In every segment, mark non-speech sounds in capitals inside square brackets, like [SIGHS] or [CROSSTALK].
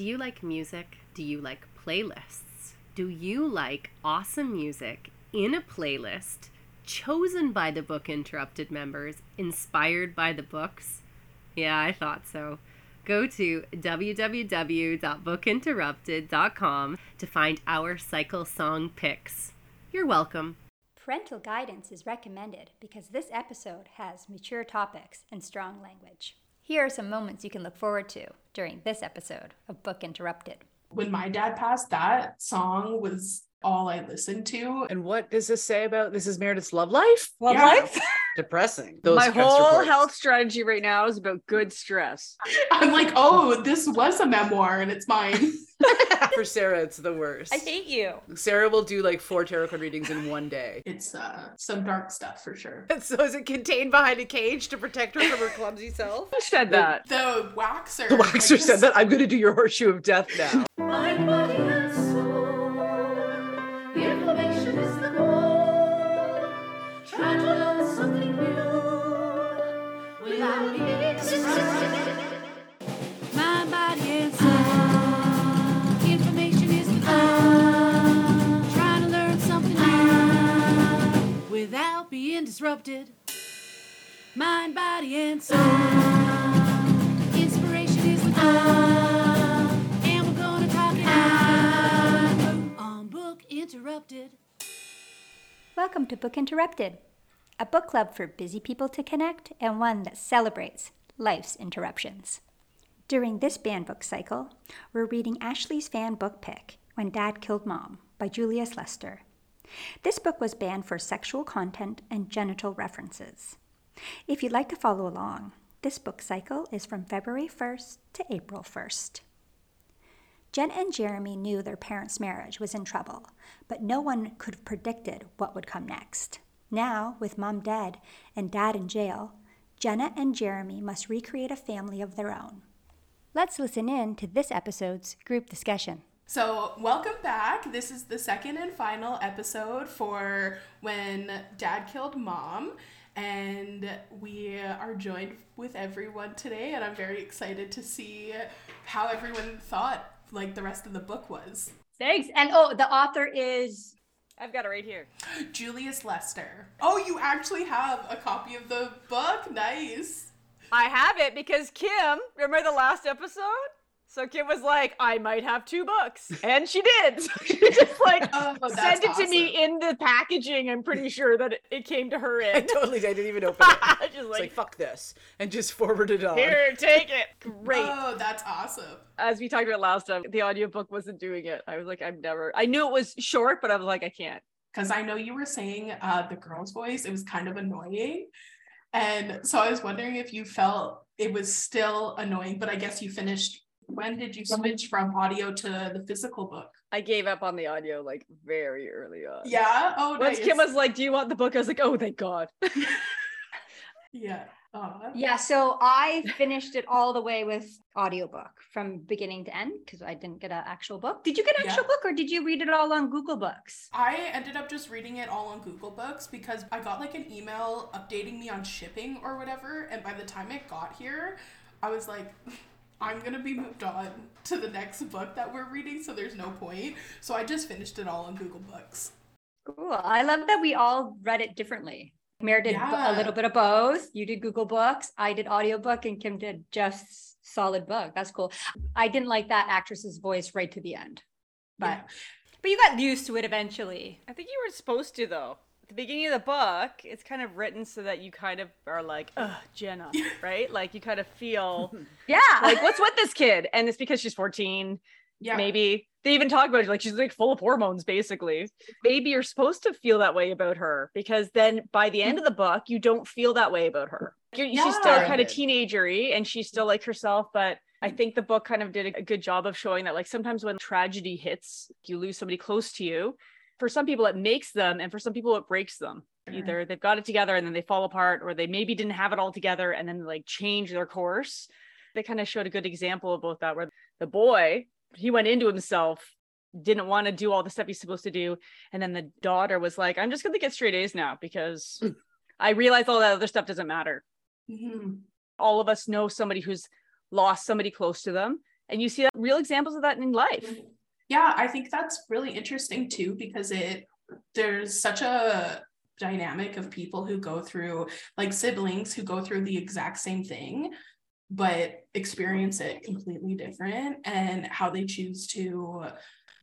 Do you like music? Do you like playlists? Do you like awesome music in a playlist chosen by the Book Interrupted members, inspired by the books? Yeah, I thought so. Go to www.bookinterrupted.com to find our cycle song picks. You're welcome. Parental guidance is recommended because this episode has mature topics and strong language. Here are some moments you can look forward to during this episode of Book Interrupted. When my dad passed, that song was all I listened to. And what does this say about this is Meredith's love life? Love Yeah. life. [LAUGHS] Depressing. Those My whole reports. health strategy right now is about good stress. I'm like, oh, this was a memoir and it's mine. [LAUGHS] [LAUGHS] For Sarah, it's the worst. I hate you. Sarah will do like four tarot card readings in one day. It's uh, some dark stuff for sure. [LAUGHS] So is it contained behind a cage to protect her from her clumsy self? Who said that? The waxer. The waxer like, said this- that I'm gonna do your horseshoe of death now. Disrupted. Mind, body, and soul. Inspiration is. And we're gonna talk it out on Book Interrupted. Welcome to Book Interrupted, a book club for busy people to connect and one that celebrates life's interruptions. During this banned book cycle, we're reading Ashley's fan book pick, When Dad Killed Mom, by Julius Lester. This book was banned for sexual content and genital references. If you'd like to follow along, this book cycle is from February 1st to April 1st. Jen and Jeremy knew their parents' marriage was in trouble, but no one could have predicted what would come next. Now, with mom dead and dad in jail, Jenna and Jeremy must recreate a family of their own. Let's listen in to this episode's group discussion. So, welcome back. This is the second and final episode for When Dad Killed Mom. And we are joined with everyone today, and I'm very excited to see how everyone thought like the rest of the book was. Thanks. And oh, the author is I've got it right here. Julius Lester. Oh, you actually have a copy of the book? Nice. I have it because Kim, remember the last episode? So Kim was like, I might have two books. [LAUGHS] And she did. So she [LAUGHS] just like Oh, sent it to me in the packaging. I'm pretty sure that it- it came to her [LAUGHS] in. I in. totally I didn't even open it. just like, like fuck this and just forwarded it on. here, take it. Great. Oh, that's awesome. As we talked about last time, the audiobook wasn't doing it. I was like, I've never, I knew it was short, but I was like, I can't. because I know you were saying uh, the girl's voice, it was kind of annoying. And so I was wondering if you felt it was still annoying, but I guess you finished. When did you switch from audio to the physical book? I gave up on the audio like very early on. Yeah. Oh, Once nice. Kim was like, Do you want the book? I was like, Oh, thank God. [LAUGHS] Yeah. Oh, Aw. Yeah, so I finished it all the way with audiobook from beginning to end because I didn't get an actual book. Did you get an Yeah. actual book or did you read it all on Google Books? I ended up just reading it all on Google Books because I got like an email updating me on shipping or whatever. And by the time it got here, I was like, [LAUGHS] I'm going to be moved on to the next book that we're reading. So there's no point. So I just finished it all on Google Books. Cool. I love that we all read it differently. Mare did Yeah. a little bit of both. You did Google Books. I did audiobook and Kim did just solid book. That's cool. I didn't like that actress's voice right to the end. But Yeah. but you got used to it eventually. I think you were supposed to though. At the beginning of the book, it's kind of written so that you kind of are like, ugh, Jenna, [LAUGHS] right? Like you kind of feel Yeah. like, what's with this kid? And it's because she's 14, Yeah. maybe. They even talk about it like she's like full of hormones, basically. Maybe you're supposed to feel that way about her because then by the end of the book, you don't feel that way about her. You're, She's still kind of teenagery and she's still like herself, but I think the book kind of did a good job of showing that like sometimes when tragedy hits, you lose somebody close to you. For some people, it makes them, and for some people, it breaks them. Either they've got it together and then they fall apart, or they maybe didn't have it all together and then like change their course. They kind of showed a good example of both that, where the boy, he went into himself, didn't want to do all the stuff he's supposed to do. And then the daughter was like, I'm just going to get straight A's now because [LAUGHS] I realize all that other stuff doesn't matter Mhm. all of us know somebody who's lost somebody close to them And you see real examples of that in life. Yeah, I think that's really interesting too because it there's such a dynamic of people who go through like siblings who go through the exact same thing but experience it completely different and how they choose to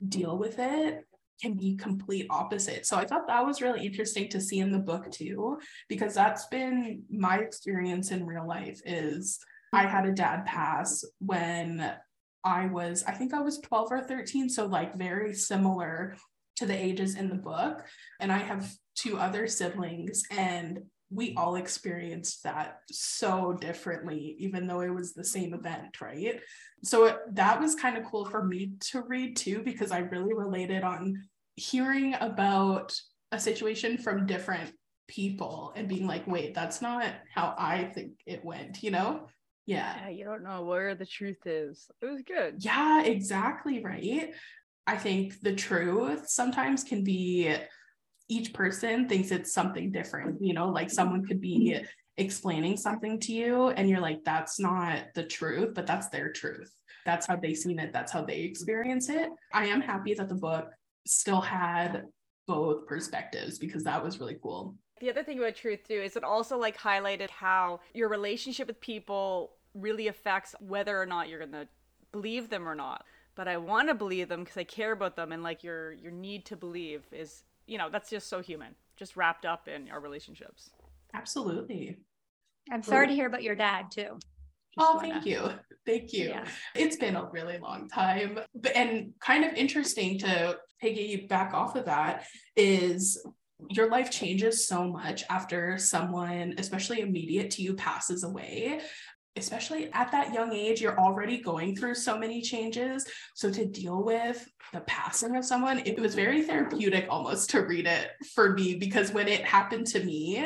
deal with it can be complete opposite. So I thought that was really interesting to see in the book too because that's been my experience in real life is I had a dad pass when I was I think I was 12 or 13 so like very similar to the ages in the book. And I have two other siblings and we all experienced that so differently even though it was the same event right? So it, that was kind of cool for me to read too because i really related on hearing about a situation from different people and being like wait that's not how i think it went you know yeah. Yeah, you don't know where the truth is. It was good. yeah exactly right? I think the truth sometimes can be each person thinks it's something different you know like someone could be mm-hmm. explaining something to you and you're like that's not the truth but that's their truth. That's how they seen it. That's how they experience it. I am happy that the book still had both perspectives because that was really cool. The other thing about truth too is it also like highlighted how your relationship with people really affects whether or not you're gonna believe them or not. But I want to believe them because I care about them, and like your your need to believe is you know that's just so human, just wrapped up in our relationships. absolutely I'm sorry to hear about your dad too. Oh, wanna- thank you. Thank you. Yeah. It's been a really long time. But and kind of interesting to piggyback off of that is your life changes so much after someone, especially immediate to you, passes away. Especially at that young age, you're already going through so many changes. So to deal with the passing of someone, it was very therapeutic almost to read it for me because when it happened to me,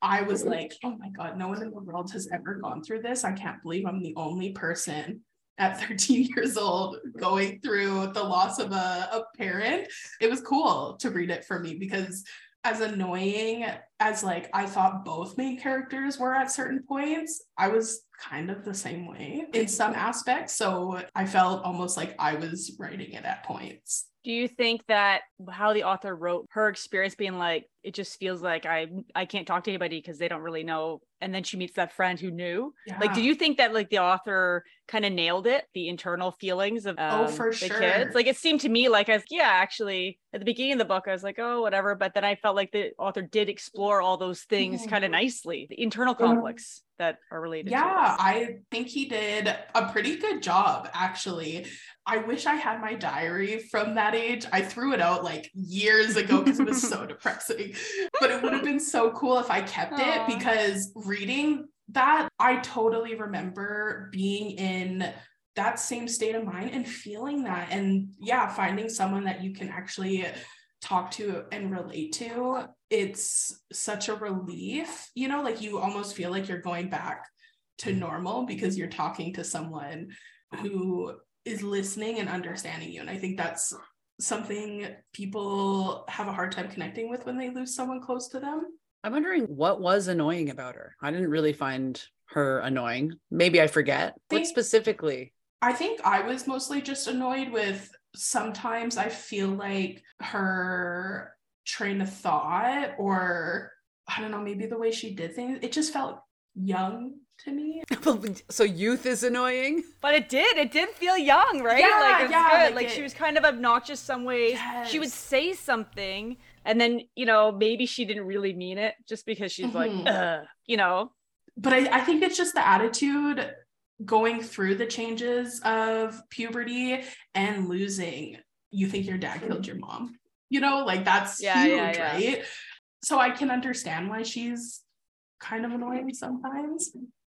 I was mm-hmm. like, oh my God, no one in the world has ever gone through this. I can't believe I'm the only person at [LAUGHS] 13 years old going through the loss of a, a parent. It was cool to read it for me because as annoying as like I thought both main characters were at certain points, I was kind of the same way in some aspects. So I felt almost like I was writing it at points. Do you think that how the author wrote her experience being like it just feels like I I can't talk to anybody because they don't really know and then she meets that friend who knew? Like do you think that like the author kind of nailed it, the internal feelings of Oh, um, for the sure. kids? Like it seemed to me like I was yeah, actually at the beginning of the book I was like, "Oh, whatever," but then I felt like the author did explore all those things Mhm. kind of nicely, the internal conflicts that are related Yeah. I think he did a pretty good job, actually. I wish I had my diary from that age. I threw it out like years ago because it was so [LAUGHS] depressing. But it would have been so cool if I kept Aw. it because reading that, I totally remember being in that same state of mind and feeling that. And yeah, finding someone that you can actually talk to and relate to it's such a relief you know like you almost feel like you're going back to normal because you're talking to someone who is listening and understanding you and i think that's something people have a hard time connecting with when they lose someone close to them I'm wondering what was annoying about her. I didn't really find her annoying. Maybe I forget. What Think- specifically? I think I was mostly just annoyed with sometimes I feel like her train of thought or I don't know, maybe the way she did things, it just felt young to me. [LAUGHS] so youth is annoying? But it did. It did feel young, right? Yeah, like it yeah, good. like Like, it- she was kind of obnoxious some ways. Yes. She would say something and then, you know, maybe she didn't really mean it just because she's Mhm. like, you know. But I, I think it's just the attitude going through the changes of puberty and losing. You think your dad killed your mom. You know, like that's Yeah, huge, yeah, yeah. right? So I can understand why she's kind of annoying sometimes.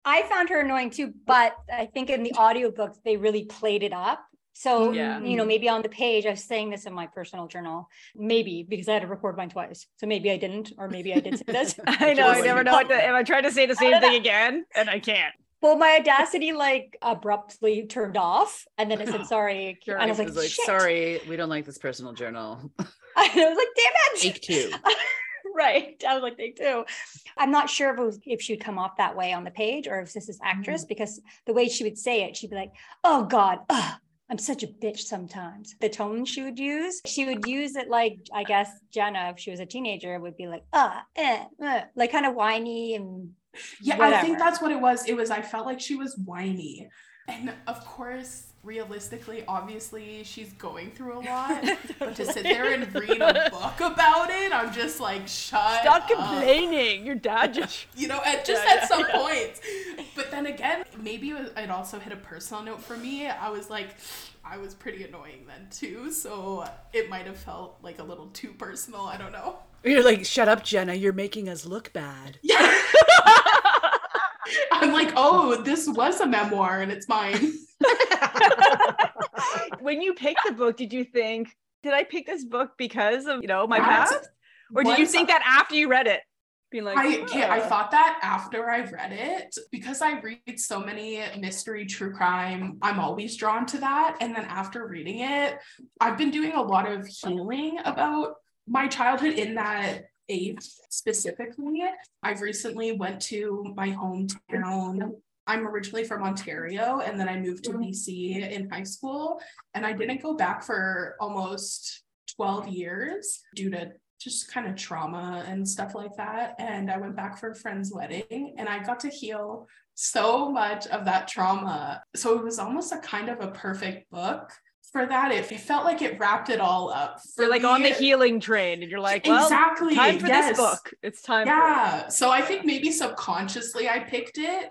I found her annoying too, but I think in the audiobooks they really played it up. So, Yeah. you know, maybe on the page, I was saying this in my personal journal, maybe because I had to record mine twice. So maybe I didn't, or maybe I did say this. [LAUGHS] I know. I never know what to, if I try to say the same thing again and I can't. Well, my audacity like abruptly turned off, and then it said [LAUGHS] sorry, and I was like, was like, sorry, we don't like this personal journal. [LAUGHS] I was like, damn it! Take two. [LAUGHS] right. I was like, they do. I'm not sure if it was, if she'd come off that way on the page or if this is actress because the way she would say it, she'd be like, "Oh God, ugh, I'm such a bitch." Sometimes the tone she would use, she would use it like I guess Jenna, if she was a teenager, would be like, "Ah, eh, eh," like kind of whiny and Yeah, I think that's what it was. It was I felt like she was whiny. And of course, realistically, obviously, she's going through a lot. [LAUGHS] but to sit there and read a book about it, I'm just like, shut Stop up. complaining. Your dad [LAUGHS] just. You know, at just Yeah, at yeah, some yeah. point. But then again, maybe it, was, it also hit a personal note for me. I was like, I was pretty annoying then too. So it might have felt like a little too personal. I don't know. You're like, shut up, Jenna. You're making us look bad. Yeah. [LAUGHS] I'm like, oh, this was a memoir and it's mine. When you picked the book, did you think, did I pick this book because of, you know, my That's- past? Or did you think that after you read it? Being like, I yeah, I thought that after I read it because I read so many mystery true crime, I'm always drawn to that. And then after reading it, I've been doing a lot of healing about my childhood in that age specifically. I've recently went to my hometown. I'm originally from Ontario and then I moved to mm-hmm. BC in high school and I didn't go back for almost 12 years due to just kind of trauma and stuff like that. And I went back for a friend's wedding and I got to heal so much of that trauma. So it was almost a kind of a perfect book for that. It, it felt like it wrapped it all up. For You're like on the healing train and you're like, well, exactly. time for yes. this book. It's time for it. Yeah. So I think maybe subconsciously I picked it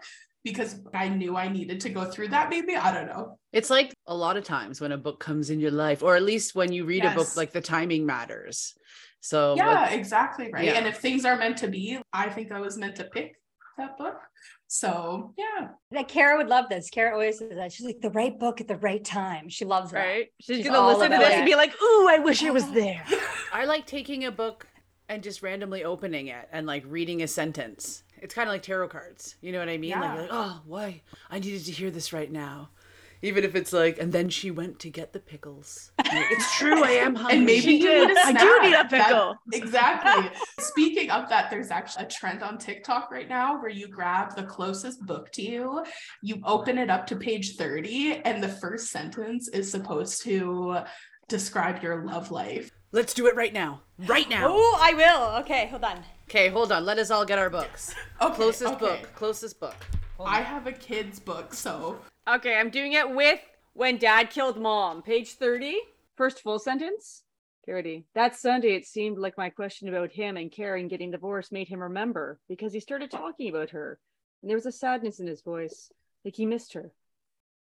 because I knew I needed to go through that. Maybe I don't know. It's like a lot of times when a book comes in your life, or at least when you read a book, like the timing matters. So yeah, like, exactly right. yeah. And if things are meant to be, I think I was meant to pick that book. So yeah. Like Kara would love this. Kara always says that. She's like the right book at the right time. She loves that. Right? She's, She's gonna listen to this it. and be like, ooh, I wish it was [LAUGHS] there. I like taking a book and just randomly opening it and like reading a sentence. It's kind of like tarot cards. You know what I mean? Like, Yeah. you're like, oh, why? I needed to hear this right now. Even if it's like, and then she went to get the pickles. [LAUGHS] It's true, I am hungry. And maybe She you did. need a I do need a That- pickle. exactly. [LAUGHS] Speaking of that, there's actually a trend on TikTok right now where you grab the closest book to you, you open it up to page 30, and the first sentence is supposed to describe your love life. Let's do it right now. Right now. Oh, I will. Okay, hold on. Okay, hold on. Let us all get our books. [LAUGHS] Okay, Closest okay. book. Closest book. I have a kid's book, so Okay, I'm doing it with when dad killed mom. Page 30. First full sentence. Okay, ready. That Sunday, it seemed like my question about him and Karen getting divorced made him remember because he started talking about her. And there was a sadness in his voice, like he missed her.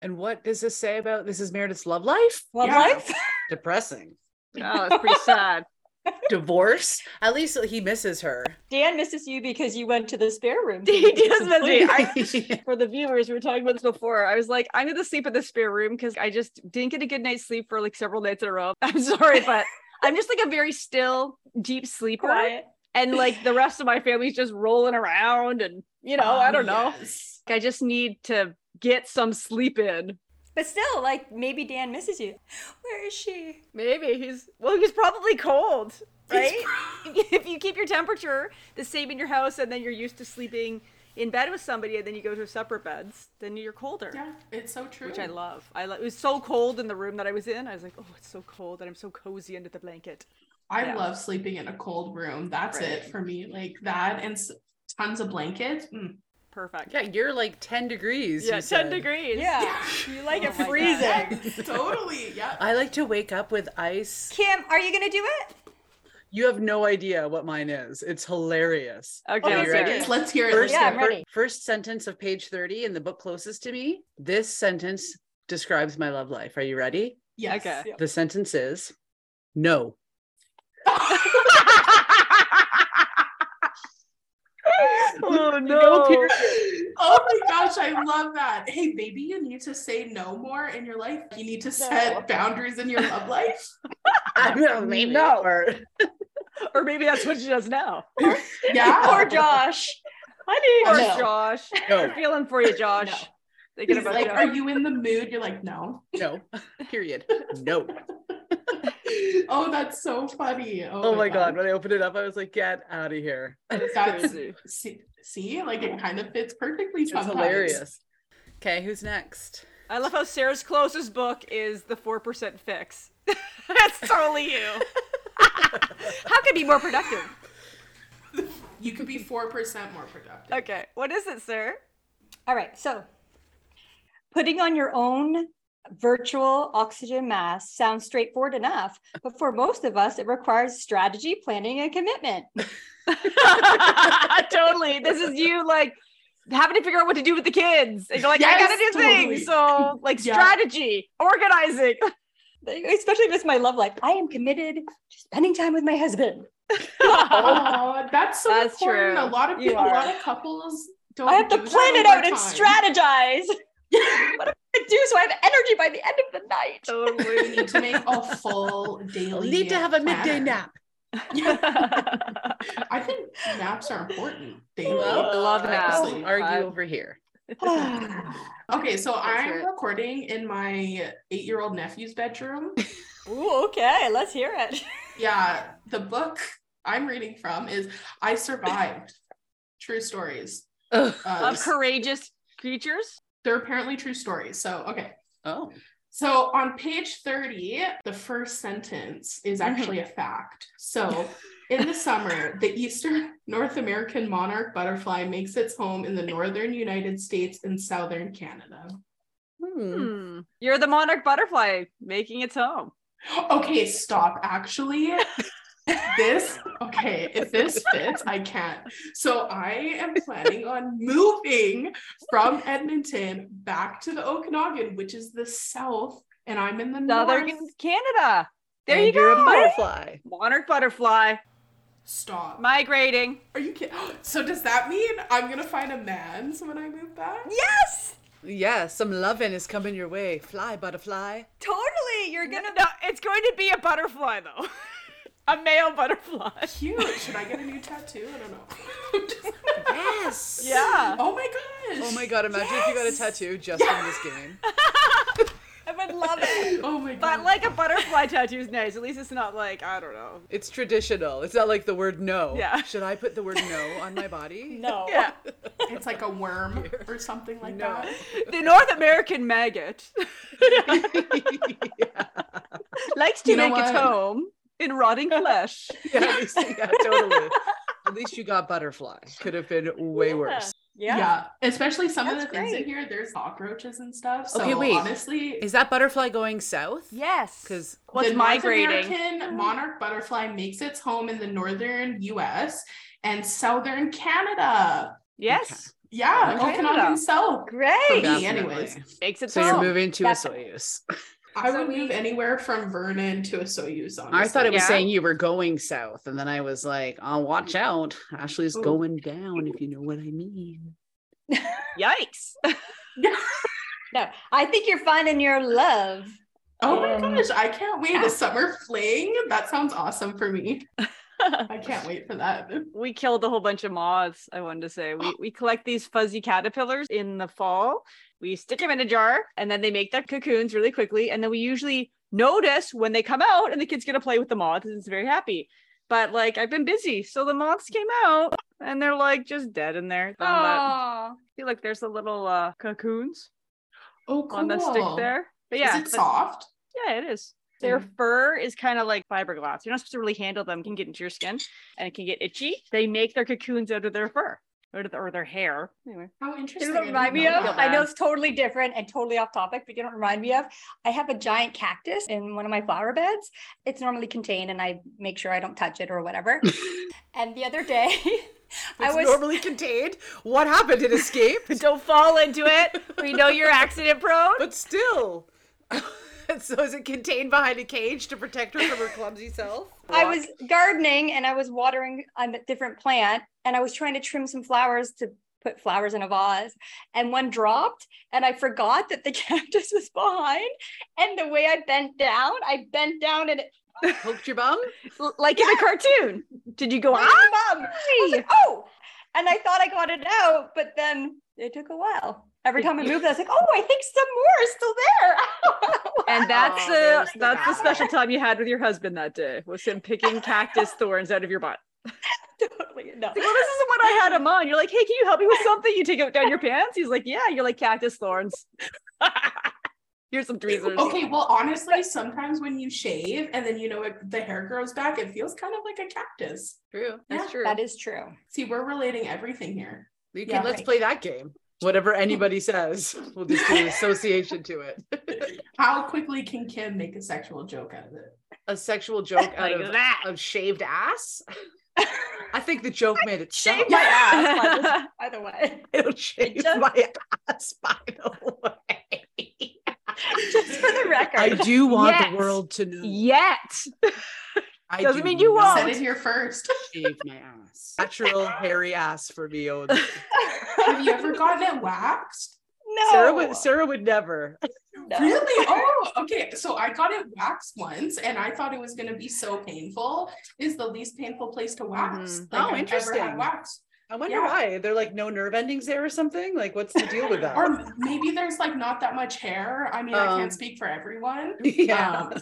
And what does this say about this is Meredith's love life? Love Yeah. life. Depressing. Oh, it's pretty sad. [LAUGHS] Divorce? At least he misses her. Dan misses you because you went to the spare room. [LAUGHS] He does miss me. I- I, [LAUGHS] For the viewers, we were talking about this before. I was like, I'm gonna sleep in the spare room because I just didn't get a good night's sleep for like several nights in a row. I'm sorry, but I'm just like a very still, deep sleeper. Quiet. and like the rest of my family's just rolling around and you know Oh, i don't know oh, yes. i just need to get some sleep in But still, like maybe Dan misses you. Where is she? maybe he's well he's probably cold right [LAUGHS] if you keep your temperature the same in your house and then you're used to sleeping in bed with somebody and then you go to separate beds then you're colder Yeah, it's so true. which i love i lo- it was so cold in the room that i was in i was like oh it's so cold and i'm so cozy under the blanket I Yeah. love sleeping in a cold room. That's Right. it for me. Like that and s- tons of blankets. Mm. Perfect yeah, you're like 10 degrees. yeah 10 said. degrees Yeah, [LAUGHS] you like Oh it freezing. [LAUGHS] totally. Yeah. I like to wake up with ice. Kim, are you gonna do it? You have no idea what mine is. It's hilarious. okay Are let's hear ready? it. Let's hear it. First, Yeah, I'm ready. first sentence of page 30 in the book closest to me. This sentence describes my love life. Are you ready? Yes. Okay. The sentence is no. [LAUGHS] [LAUGHS] oh No. Oh my gosh, I love that. Hey, maybe you need to say no more in your life. You need to set boundaries in your love life. [LAUGHS] I don't maybe. know. Or, [LAUGHS] or maybe that's what she does now Yeah. Poor Josh. Honey. Poor No. Josh. no, I'm feeling for you, Josh. No. Thinking He's about like, Josh. are you in the mood? You're like, no. no, period. No. [LAUGHS] Oh, that's so funny. Oh, Oh my god, when I opened it up, I was like, get out of here. That's crazy. see, see, like it kind of fits perfectly. It's hilarious. Okay, who's next? I love how Sarah's closest book is the 4% fix. [LAUGHS] That's totally you. [LAUGHS] how can it be more productive? You could be four percent more productive. Okay, what is it, sir? All right, so putting on your own virtual oxygen mask sounds straightforward enough, but for most of us, it requires strategy, planning, and commitment. [LAUGHS] totally. This is you like having to figure out what to do with the kids. And you're like, I gotta do totally. things. So like Yeah. strategy, organizing. [LAUGHS] Especially if it's my love life. I am committed to spending time with my husband. Oh, that's so That's important. true. A lot of people, a lot of couples don't. I have to plan it over out and strategize. [LAUGHS] what am I gonna do so I have energy by the end of the night? You Totally. need to make a full daily. Need to have a midday nap. I think naps are important. Daily. Well, I love naps. honestly. Argue I- over here. [SIGHS] Okay, so I'm right. recording in my eight-year-old nephew's bedroom. Ooh, okay, let's hear it. [LAUGHS] yeah, the book I'm reading from is "I Survived." True stories. Ugh. Uh, of courageous creatures. They're apparently true stories. So okay. Oh. So on page 30, the first sentence is actually a fact. So in the summer, the eastern North American monarch butterfly makes its home in the northern United States and southern Canada. Hmm. Hmm. You're the monarch butterfly making its home. Okay, stop. Actually, this, okay, if this fits, I can't. So I am planning on moving from Edmonton back to the Okanagan, which is the south, and I'm in the northern north. Canada. There And you you're go. a butterfly. Monarch butterfly Stop. migrating. Are you kidding? [GASPS] So does that mean I'm gonna find a man when I move back? Yes, Yeah, some loving is coming your way. Fly, butterfly. totally. You're gonna. No, it's going to be a butterfly though. [LAUGHS] a male butterfly. Cute. Should I get a new tattoo? I don't know. Just- Yes. Yeah. oh my gosh. Oh my god, imagine if you got a tattoo just from this game. [LAUGHS] I would love it. [LAUGHS] Oh my god. But like a butterfly tattoo is nice. At least it's not like I don't know. It's traditional. It's not like the word no. Yeah. Should I put the word no on my body? [LAUGHS] No. Yeah. it's like a worm or something like No. that. The North American maggot likes to You make its home in rotting [LAUGHS] flesh. yeah, at least, yeah, totally. At least you got butterfly. Could have been way worse. Yeah. yeah. Especially some of the That's things in here, there's cockroaches and stuff. So Okay, wait. honestly, Is that butterfly going south? Yes. Because What's the North? American mm. monarch butterfly makes its home in the northern US and southern Canada. Yes. Yeah, Okay. Okanagan South. Great. For me, anyways. Makes it so so. you're moving to a Definitely. Soyuz. [LAUGHS] I So would we- move anywhere from Vernon to Osoyoos. Honestly. I thought it was Yeah. saying you were going south, and then I was like, "Oh, watch out! Ashley's Ooh. going down." If you know what I mean. [LAUGHS] Yikes. [LAUGHS] No, I think you're finding your love. Oh my Um, gosh, I can't wait. yeah. A summer fling. That sounds awesome for me. [LAUGHS] I can't wait for that. we killed a whole bunch of moths. I wanted to say we [GASPS] we collect these fuzzy caterpillars in the fall. We stick them in a jar, and then they make their cocoons really quickly. And then we usually notice when they come out, and the kids get to play with the moths, and it's very happy. But like I've been busy, so the moths came out, and they're like just dead in there. But Aw. see, look, there's the little uh, cocoons Oh, cool. on the stick there. But yeah, Is it but- soft? Yeah, it is. Their Mm. fur is kind of like fiberglass. You're not supposed to really handle them. It can get into your skin and it can get itchy. They make their cocoons out of their fur or, or their hair. Anyway. How You interesting. know I it remind me know of? I know it's totally different and totally off topic, but you don't remind me of. I have a giant cactus in one of my flower beds. It's normally contained and I make sure I don't touch it or whatever. [LAUGHS] and the other day, [LAUGHS] I was normally contained. What happened? It escaped. [LAUGHS] Don't fall into it. We know you're accident prone. but still. [LAUGHS] so is it contained behind a cage to protect her from her clumsy self? I was gardening and I was watering a different plant and I was trying to trim some flowers to put flowers in a vase and one dropped and I forgot that the [LAUGHS] cactus was behind and the way I bent down, I bent down and it [LAUGHS] poked your bum. Like in a cartoon. Did you go, Right ah? bum. Like, oh, and I thought I got it out, but then it took a while. Every time I moved, I was like, oh, I think some more is still there. [LAUGHS] And that's Oh, the there's that's the special time you had with your husband that day was him picking cactus [LAUGHS] thorns out of your butt. [LAUGHS] totally no. Like, well, this isn't what I had him on. You're like, hey, can you help me with something? You take it down your pants. He's like, yeah. You're like cactus thorns. Here's some tweezers. Okay, well, honestly, sometimes when you shave and then you know it, the hair grows back, it feels kind of like a cactus. True. That's Yeah, true. That is true. See, we're relating everything here. You Yeah. can, let's play that game. Whatever anybody says, we'll just do an association to it. [LAUGHS] How quickly can Kim make a sexual joke out of it? a sexual joke [LAUGHS] out Like of, that. of shaved ass. [LAUGHS] I think the joke made itself. Shave my ass, by the- by the way. It'll shave just- my ass, by the way. Just for the record. I do want Yes. the world to know. Yet. I Doesn't do mean you not Said won't. it here first. [LAUGHS] Shave my ass. Natural hairy ass for me only. [LAUGHS] Have you ever gotten it waxed? no. Sarah would Sarah would never. No. Really? Oh, okay. So I got it waxed once, and I thought it was gonna be so painful. Is the least painful place to wax? Mhm. Like Oh, I've ever interesting. had wax. I wonder Yeah. why. They're like no nerve endings there or something. Like, what's the deal with [LAUGHS] that? Or maybe there's like not that much hair. I mean, I Um, can't speak for everyone. [LAUGHS] yeah. Um,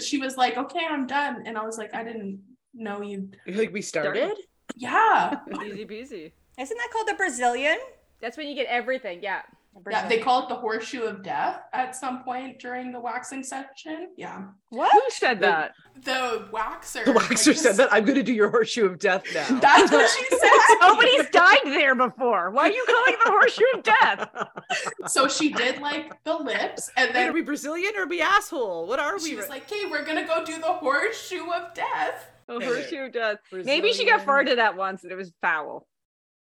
she was like, "Okay, I'm done," and I was like, "I didn't know you." like we started. Yeah, [LAUGHS] Easy peasy. Isn't that called the Brazilian? That's when you get everything. Yeah. The yeah. They call it the horseshoe of death at some point during the waxing session. Yeah, what? Who said that? the waxer. The like, waxer this- said that I'm going to do your horseshoe of death now. [LAUGHS] That's what she said. [LAUGHS] Nobody's died there before. Why are you calling it the horseshoe of death? So she did like the lips, and Wait, then are we Brazilian or are we asshole? What are we? she was like, "Okay, we're gonna go do the horseshoe of death." The horseshoe of death. Maybe she got Brazilian. farted at once and it was foul.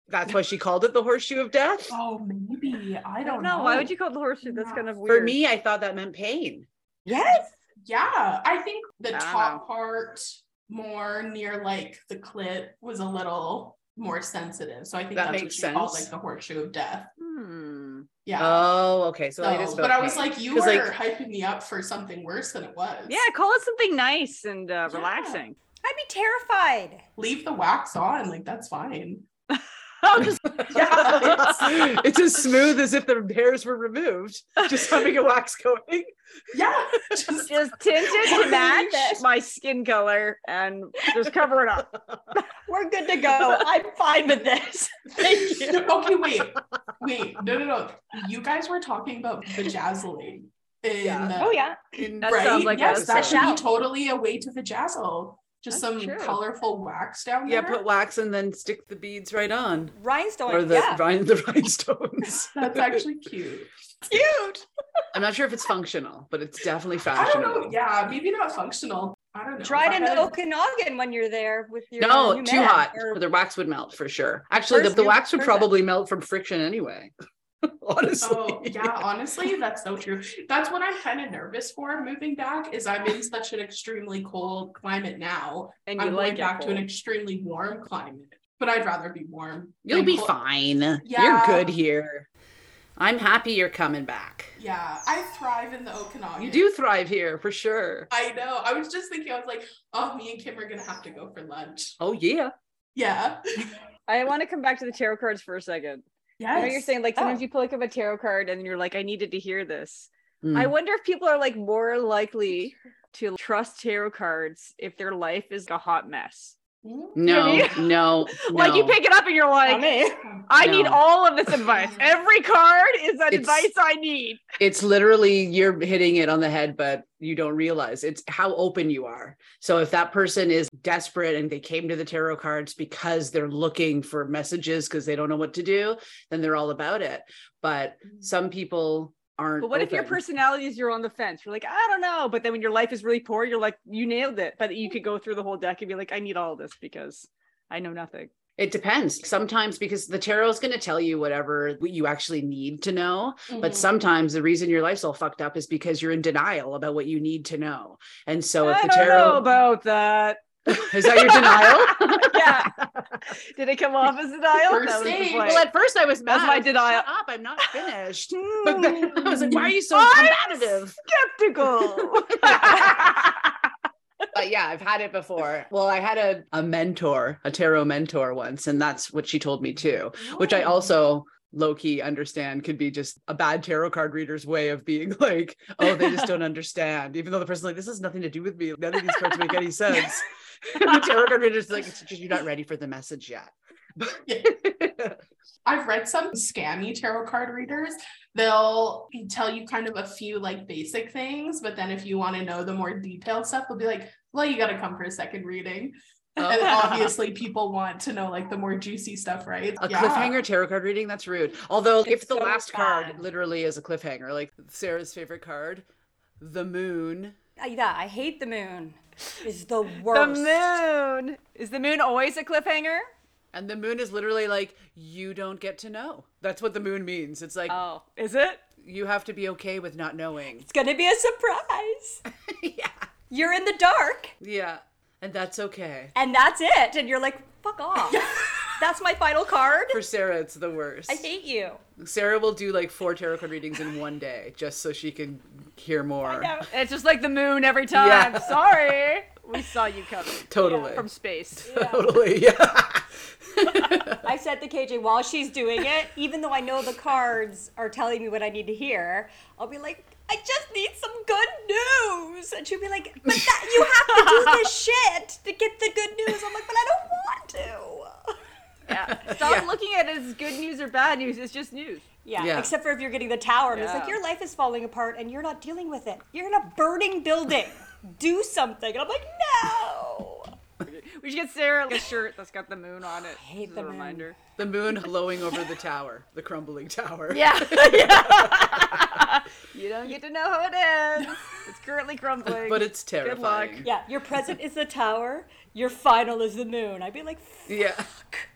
That's why she called it the horseshoe of death. Oh, maybe I I don't don't know. Why would you call it the horseshoe? That's kind of weird. For me, I thought that meant pain. Yes. Yeah, I think the I don't top part more near like the clit was a little more sensitive. So I think That that's makes what she called sense. like the horseshoe of death. Hmm. Yeah. Oh, okay. So, it is So, about but I was like, you were 'Cause, like, hyping me up for something worse than it was. Yeah, call it something nice and uh, Yeah. relaxing. I'd be terrified. Leave the wax on, like that's fine. [LAUGHS] Oh, just [LAUGHS] Yeah, it's as smooth as if the hairs were removed. Just having a wax going. Yeah. [LAUGHS] Just just tint it to match my skin color and just cover it up. [LAUGHS] We're good to go. I'm fine with this. Thank you. okay, wait, wait, no, no, no. You guys were talking about vajazzling. In, Yeah. Oh yeah. In- That right? sounds like yes, that should Shout. be totally a way to vajazzle. Just That's some true. colorful wax down here. yeah, there. put wax and then stick the beads right on. Rhinestones. Or the, yeah. rhin- [LAUGHS] the rhinestones. [LAUGHS] That's actually cute. cute. I'm not sure if it's functional, but it's definitely I don't fashionable. know. Yeah, maybe not functional. I don't know. Try it in the Okanagan when you're there with your No, new too hot. or- The wax would melt for sure. Actually, the, the wax would person. probably melt from friction anyway. [LAUGHS] Oh, honestly. Oh yeah, honestly, that's so true. That's what I'm kind of nervous for moving back. Is I'm in such an extremely cold climate now. And you I'm like going back it to an extremely warm climate, but I'd rather be warm. You'll be cold. fine. You're good here. I'm happy you're coming back. Yeah, I thrive in the Okanagan. You do thrive here for sure. I know. I was just thinking. I was like, oh, me and Kim are gonna have to go for lunch. Oh yeah. Yeah. [LAUGHS] I want to [LAUGHS] come back to the tarot cards for a second. Yes. I know you're saying like sometimes Oh. you pick up a tarot card and you're like, I needed to hear this. Mm. I wonder if people are like more likely to trust tarot cards if their life is a hot mess. Mm. no, no, [LAUGHS] Like you pick it up and you're like, Not me. I need all of this advice. [LAUGHS] Every card is the It's- advice I need. it's literally you're hitting it on the head, but you don't realize it's how open you are. So if that person is desperate and they came to the tarot cards because they're looking for messages because they don't know what to do, then they're all about it. But some people aren't. But what if your open. personality is you're on the fence? You're like, I don't know. But then when your life is really poor, you're like, you nailed it. But you could go through the whole deck and be like, I need all of this because I know nothing. It depends. Sometimes because the tarot is going to tell you whatever you actually need to know. But Mhm. sometimes the reason your life's all fucked up is because you're in denial about what you need to know. And so if I the don't know tarot about that. Is that your denial? [LAUGHS] yeah. [LAUGHS] Did it come off as denial? First That was the stage. point. Well, at first I was mad. That's my I was denial. Shut up! I'm not finished. [LAUGHS] Hmm. But then I was like, "Why are you so I'm combative?" skeptical. But yeah, I've had it before. Well, I had a, a mentor, a tarot mentor once, and that's what she told me too. Which I Oh. also low key understand could be just a bad tarot card reader's way of being [LAUGHS] like, oh, they just don't [LAUGHS] understand. Even though the person's like, this has nothing to do with me. None of these cards make any [LAUGHS] sense. the tarot card reader's like, it's just you're not ready for the message yet. I've read some scammy tarot card readers. They'll tell you kind of a few like basic things, but then if you want to know the more detailed stuff, they'll be like, well, you got to come for a second reading. And Oh. obviously, people want to know like the more juicy stuff, right? A Yeah. cliffhanger tarot card reading? That's rude. Although, if the so last card literally is a cliffhanger, like Sarah's favorite card, the moon. Uh, Yeah, I hate the moon. Is the worst. The moon. Is the moon always a cliffhanger? And the moon is literally like, you don't get to know. That's what the moon means. It's like, Oh, is it? you have to be okay with not knowing. It's gonna be a surprise. [LAUGHS] yeah. You're in the dark, Yeah. And that's okay. and that's it. And you're like, fuck off. [LAUGHS] that's my final card. For Sarah, it's the worst. I hate you. Sarah will do like four tarot card readings in one day just so she can hear more. It's just like the moon every time. Yeah. Sorry. We saw you coming [LAUGHS] Totally. from space. [LAUGHS] Totally. Yeah. I said to KJ while she's doing it, even though I know the cards are telling me what I need to hear, I'll be like, I just need some good news. And she'll be like, but that you have to do this shit to get the good news. I'm like, but I don't want to. Yeah. Stop Yeah. looking at it as good news or bad news. It's just news. Yeah, Yeah. except for if you're getting the tower. And It's like your life is falling apart and you're not dealing with it. You're in a burning building. [LAUGHS] Do something. And I'm like, no. We should get Sarah a shirt that's got the moon on it. I hate the a moon. reminder. the moon glowing over the tower, the crumbling tower. Yeah. yeah. [LAUGHS] you don't get to know how it is. It's currently crumbling. But it's terrifying. Good luck. Yeah, your present is the tower. Your final is the moon. I'd be like, Yeah.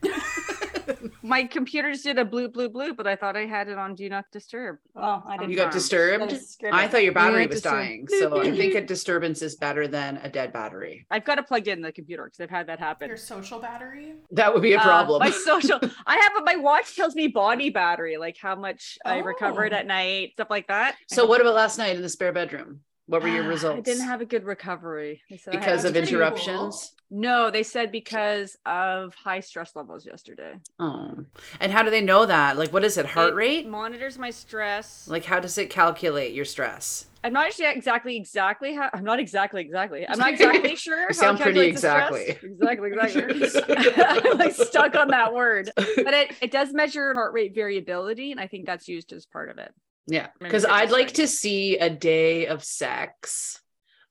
[LAUGHS] [LAUGHS] My computer just did a bloop, bloop, bloop, but I thought I had it on Do Not Disturb. oh, I didn't. You got disturbed? That is good. I thought your battery was disturb- dying. [LAUGHS] So I think a disturbance is better than a dead battery. I've got it plugged in the computer because I've had that happen. Your social battery. That would be a Uh, problem. my social, [LAUGHS] I have my watch tells me body battery, like how much I recovered Oh. at night, stuff like that. so what about last night in the spare bedroom? What were your results? I didn't have a good recovery because of interruptions. No, they said because of high stress levels yesterday. Oh. And how do they know that? Like what is it? Heart It rate? monitors my stress. Like how does it calculate your stress? I'm not actually exactly exactly how I'm not exactly exactly. I'm not [LAUGHS] exactly sure. how it sound pretty calculates the stress. exactly. Exactly, [LAUGHS] exactly. [LAUGHS] I'm like stuck on that word. But it, it does measure heart rate variability, and I think that's used as part of it. Yeah. Because I'd like to see a day of sex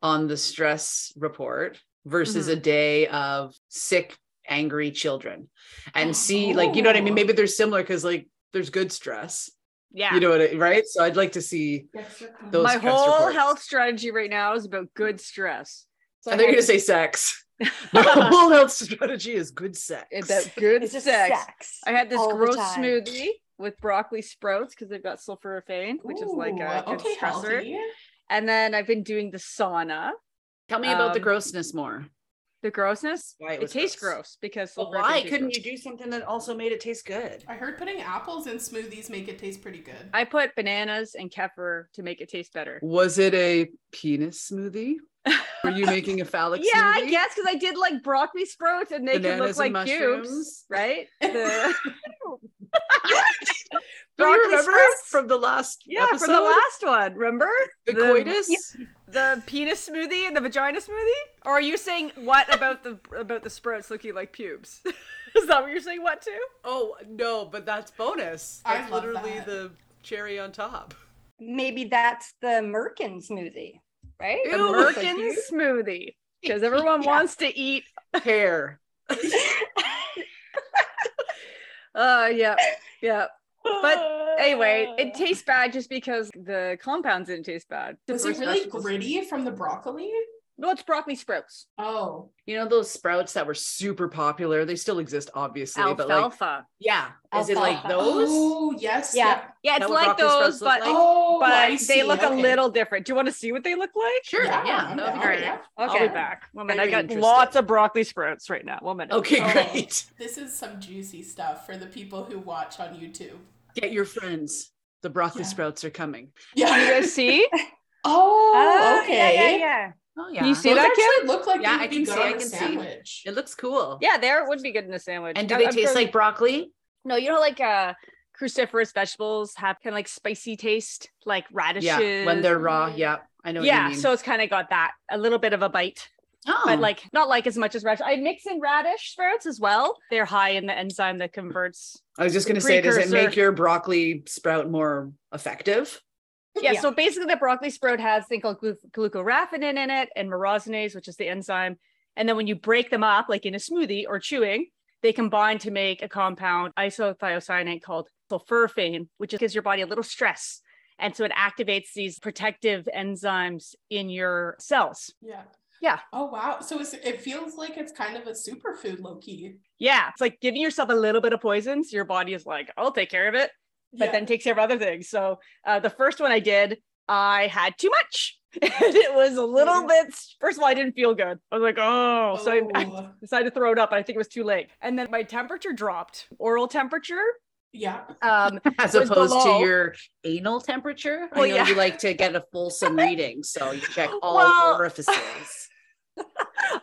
on the stress report versus Mm-hmm. a day of sick, angry children. And [GASPS] see, like, you know what I mean? Oh. Maybe they're similar because like there's good stress. Yeah. You know what I mean, right? So I'd like to see those my stress whole reports. health strategy right now is about good stress. So I thought you were gonna say sex. My whole [LAUGHS] health strategy is good sex. about good It's just sex. sex. I had this gross smoothie with broccoli sprouts because they've got sulforaphane, which is like a Ooh, good okay, stressor. healthy. And then I've been doing the sauna. Tell me about the Um, grossness more. The grossness. Why it it tastes gross. gross, because But sulforaphane why couldn't gross. you do something that also made it taste good? I heard putting apples in smoothies make it taste pretty good. I put bananas and kefir to make it taste better. Was it a penis smoothie? [LAUGHS] Were you making a phallic yeah, I guess because I did like broccoli sprouts and they could look Bananas and like cubes, right? [LAUGHS] The [LAUGHS] [LAUGHS] Do you broccoli remember sprouts? from the last yeah, episode? from the last one. Remember the, coitus? the penis smoothie and the vagina smoothie? Or are you saying what about the about the sprouts looking like pubes? [LAUGHS] Is that what you're saying? What too? Oh no, but that's bonus. That's love literally that. the cherry on top. Maybe that's the Merkin smoothie, right? The Ew. Merkin smoothie. [LAUGHS] Because everyone Yeah. wants to eat. Hair. Uh yeah. Yeah. But anyway, it [LAUGHS] tastes bad just because the compounds didn't taste bad. Was it really vegetables- gritty from the broccoli? No, it's broccoli sprouts. Oh, You know those sprouts that were super popular? They still exist, obviously. But like, Alfalfa. yeah, is it like those? Oh, yes. Yeah. Yeah, That it's what like those, but like? Oh, but I they see. look a little different. Do you want to see what they look like? Sure, Yeah, yeah, I'm that would be down, great. yeah. I'll Okay. be back. One minute. Very I got lots of broccoli sprouts right now. One minute. Okay, Oh. great. This is some juicy stuff for the people who watch on YouTube. Get your friends. The broccoli Yeah. sprouts are coming. Yeah. You guys see? [LAUGHS] Oh, Ah, okay. Yeah, yeah, yeah. Oh Can you see Those that, actually Kim? look like Yeah, I can see, on I a can see. It looks cool. Yeah, there would be good in a sandwich. And do they I'm taste from- like broccoli? No, you know, like uh, cruciferous vegetables have kind of like spicy taste, like radishes. Yeah, when they're raw. Yeah, I know. What yeah, you mean. so it's kind of got that a little bit of a bite, oh. but like not like as much as radish. I mix in radish sprouts as well. They're high in the enzyme that converts. I was just gonna say, does it make your broccoli sprout more effective? Yeah, Yeah. so basically the broccoli sprout has thing called glu- glucoraphanin in it and myrosinase, which is the enzyme. And then when you break them up, like in a smoothie or chewing, they combine to make a compound isothiocyanate called sulforaphane, which gives your body a little stress. And so it activates these protective enzymes in your cells. Yeah. Yeah. Oh wow. So it's, it feels like it's kind of a superfood, low key. Yeah, it's like giving yourself a little bit of poison. So your body is like, I'll take care of it, but Yeah. then takes care of other things. So uh, the first one I did, I had too much. [LAUGHS] and it was a little Yeah. bit, first of all, I didn't feel good. I was like, oh, so I, I Oh, [LAUGHS] decided to throw it up. I think it was too late. And then my temperature dropped, oral temperature. yeah. Um, [LAUGHS] As opposed below. to your anal temperature. Well, I know yeah. you like to get a fulsome reading, so you check all Well- orifices.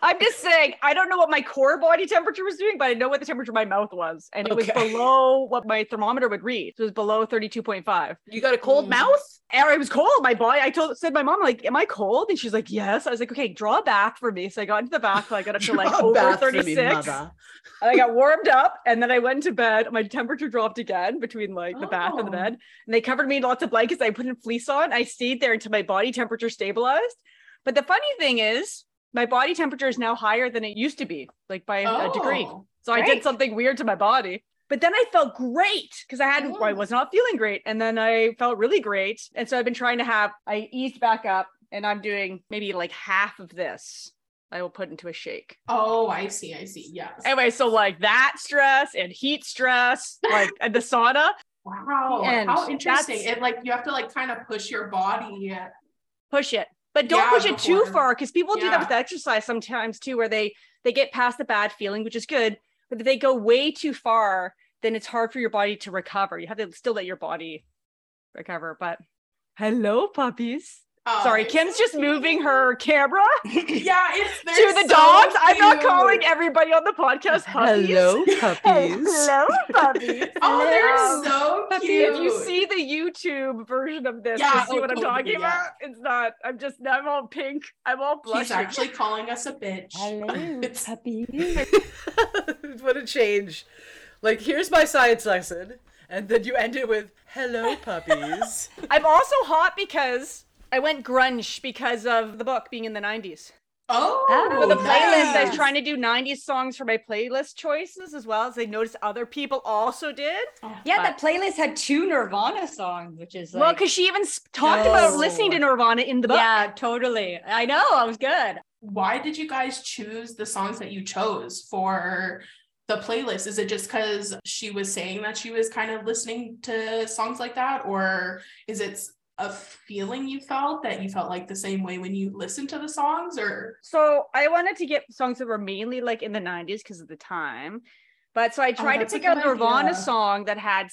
I'm just saying, I don't know what my core body temperature was doing, but I know what the temperature of my mouth was. And it was below what my thermometer would read. It was below 32.5. You got a cold Mm. mouth? And it was cold. My body, I told said my mom, like, am I cold? And she's like, yes. I was like, okay, draw a bath for me. So I got into the bath. I got up to like over bath for me, 36. and I got warmed up and then I went to bed. My temperature dropped again between like the bath and the Oh. bed. And they covered me in lots of blankets. I put a fleece on. I stayed there until my body temperature stabilized. But the funny thing is, my body temperature is now higher than it used to be, like by a oh, degree. Oh. So I did something weird to my body. But then I felt great because I had I Oh. was not feeling great. And then I felt really great. And so I've been trying to have I eased back up and I'm doing maybe like half of this. I will put into a shake. Oh, I see. I see. Yes. Anyway, so like that stress and heat stress, like and the sauna, Wow. And How interesting. It like you have to like kind of push your body. push it. But don't Yeah, push it too far because people do that with exercise sometimes too, where they they get past the bad feeling, which is good, but if they go way too far, then it's hard for your body to recover. You have to still let your body recover. But hello, puppies. Oh, Sorry, Kim's just moving her camera [LAUGHS] Yeah, it's to the so dogs. I'm not calling everybody on the podcast puppies. Hello, [LAUGHS] puppies. Hello, puppies. [LAUGHS] Oh, they're Um, so Puppy, cute. if you see the YouTube version of this, Yeah, you see oh, what I'm totally, talking yeah. about. It's not. I'm just. I'm all pink. I'm all He's blushing. actually calling us a bitch. It's- puppy. what a change. Like, here's my science lesson. And then you end it with, hello, puppies. I'm also hot because I went grunge because of the book being in the 90s. Oh, Oh, For the playlist, I was trying to do 90s songs for my playlist choices as well as I noticed other people also did. Oh, yeah, But- that playlist had two Nirvana songs, which is like, well, because she even s- talked about Oh. listening to Nirvana in the book. yeah, totally. I know, I was good. Why did you guys choose the songs that you chose for the playlist? Is it just because she was saying that she was kind of listening to songs like that, or is it a feeling you felt that you felt like the same way when you listened to the songs, or So I wanted to get songs that were mainly like in the 90s because of the time. But so I tried to Oh, a pick out a Nirvana idea. song that had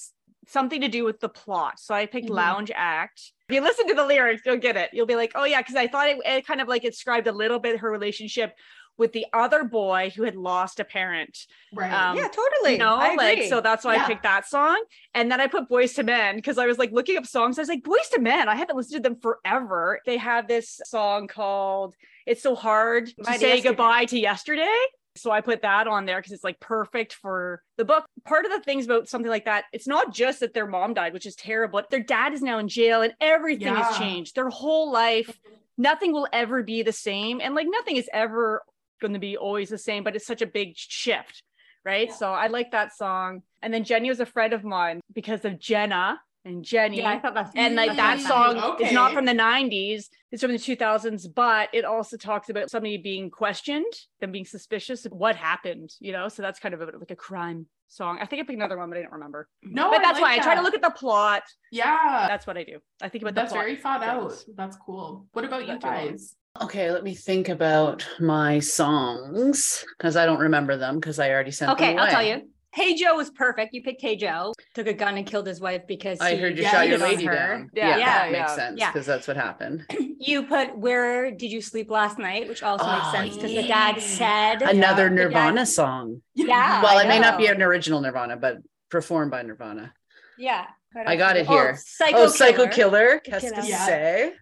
something to do with the plot. So I picked Mhm. Lounge Act. If you listen to the lyrics, you'll get it. You'll be like, oh yeah, because I thought it, it kind of like described a little bit her relationship with the other boy who had lost a parent. right? Um, yeah, totally. You know, like so that's why Yeah. I picked that song. And then I put Boyz II Men because I was like looking up songs. I was like, Boyz II Men, I haven't listened to them forever. They have this song called It's So Hard to Say Yesterday. Goodbye to Yesterday. So I put that on there because it's like perfect for the book. Part of the things about something like that, it's not just that their mom died, which is terrible. Their dad is now in jail and everything has changed. Their whole life, nothing will ever be the same. And like nothing is ever going to be always the same, but it's such a big shift. Right. Yeah. So I like that song. And then Jenny was a friend of mine because of Jenna and Jenny. yeah, I thought that's and like that song is not from the 90s, it's from the 2000s, but it also talks about somebody being questioned, them being suspicious of what happened, you know? So that's kind of a, like a crime song. I think I picked another one, but I don't remember. No, but I that's like why I try to look at the plot. Yeah, That's what I do. I think about that's the plot. very thought out. That's cool. What about you That guys? Okay, let me think about my songs because I don't remember them because I already sent Okay, them Okay, I'll tell you. Hey Joe was perfect. You picked Hey Joe. Took a gun and killed his wife because I he heard you shot your lady her. down. Yeah, Yeah, yeah, that makes yeah. sense Yeah. because that's what happened. [CLEARS THROAT] You put Where Did You Sleep Last Night, which also Oh, makes sense because the dad said Another The dad- Nirvana song. [LAUGHS] Yeah. well, I it may not be an original Nirvana, but performed by Nirvana. Yeah. I got it oh, here. Psycho oh, Psycho Killer. Killer, qu'est-ce que c'est?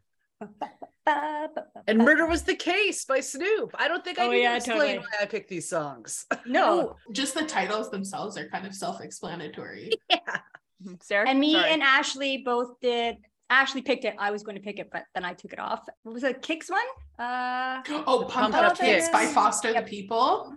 Ba, ba, ba, ba, And. Murder Was the Case by Snoop. I don't think I Oh, need yeah, to explain totally. why I picked these songs. [LAUGHS] No. Just the titles themselves are kind of self-explanatory. [LAUGHS] Yeah. [LAUGHS] Sarah? And me Sorry. and Ashley both did. Ashley picked it. I was going to pick it, but then I took it off. What was it? Kicks one? Uh, Oh, Pump Up Kicks by Foster the People.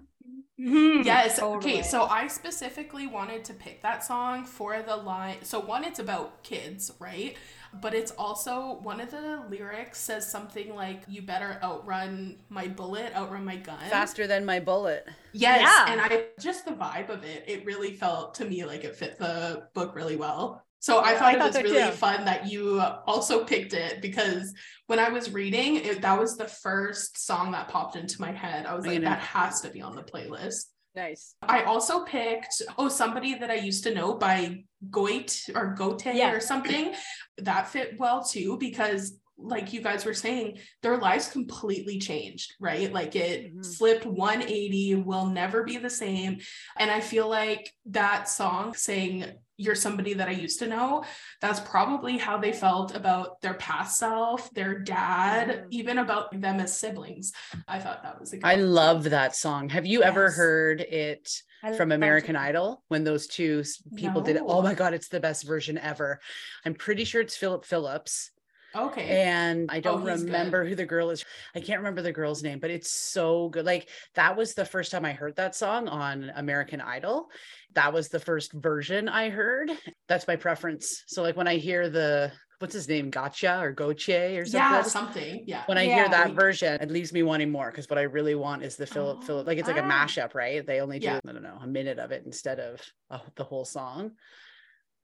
mhm, Yes. totally. Okay. So I specifically wanted to pick that song for the line. So one, it's about kids, right? But it's also one of the lyrics says something like, "You better outrun my bullet, outrun my gun." Faster than my bullet. Yes. Yeah. And I just the vibe of it. It really felt to me like it fit the book really well. So I Yeah, thought I it was really too. fun that you also picked it because when I was reading, it, that was the first song that popped into my head. I was I'm like, gonna- that has to be on the playlist. Nice. I also picked oh somebody that I used to know by Goit or Gote Yeah. or something. That fit well too because like you guys were saying, their lives completely changed, right? Like it Mhm. flipped 180, will never be the same. And I feel like that song saying you're somebody that I used to know, that's probably how they felt about their past self, their dad, Mhm. even about them as siblings. I thought that was a good I one. love that song. Have you ever heard it from American. Idol when those two people did it? Oh my God, it's the best version ever. I'm pretty sure it's Philip Phillips. Okay. And I don't he's good. remember who the girl is. I can't remember the girl's name, but it's so good. Like that was the first time I heard that song on American Idol. That was the first version I heard. That's my preference. So like when I hear the what's his name, Gotcha or Goche or something. yeah, something. Yeah. when I hear Yeah. that version, it leaves me wanting more because what I really want is the Philip Oh. Philip like it's like a Ah. mashup, right? They only do Yeah. I don't know a minute of it instead of uh, the whole song.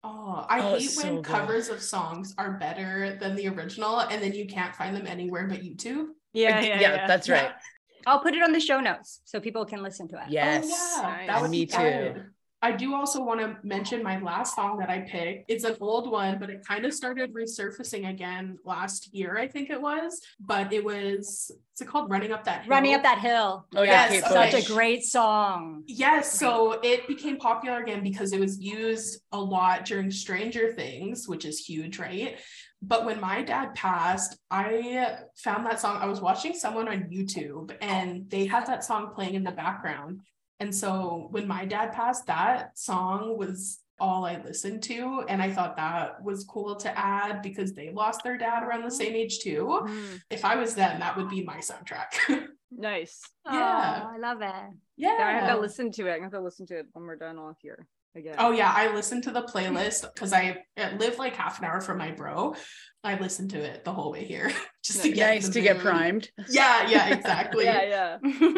Oh, I Oh, hate it's when so good. covers of songs are better than the original and then you can't find them anywhere but YouTube. Yeah, Like, yeah, yeah. that's right. I'll put it on the show notes so people can listen to it. Oh, yes. Oh, yeah, Nice. that would Me be too. good. I do also want to mention my last song that I picked. It's an old one, but it kind of started resurfacing again last year, I think it was. But it was, is it called Running Up That Hill? Running up that hill. Oh, yeah, Yes, Kate Such Bush. a great song. Yes, so it became popular again because it was used a lot during Stranger Things, which is huge, right? But when my dad passed, I found that song. I was watching someone on YouTube and they had that song playing in the background. And so when my dad passed, that song was all I listened to. And I thought that was cool to add because they lost their dad around the same age too. Mhm. If I was them, that would be my soundtrack. [LAUGHS] Nice. Yeah. Oh, I love it. Yeah, I have to listen to it. I have to listen to it when we're done off here again. Oh yeah, I listened to the playlist because I live like half an hour from my bro. I listened to it the whole way here [LAUGHS] just to Nice. get Nice to get primed. Yeah, yeah, [LAUGHS] exactly. yeah, yeah.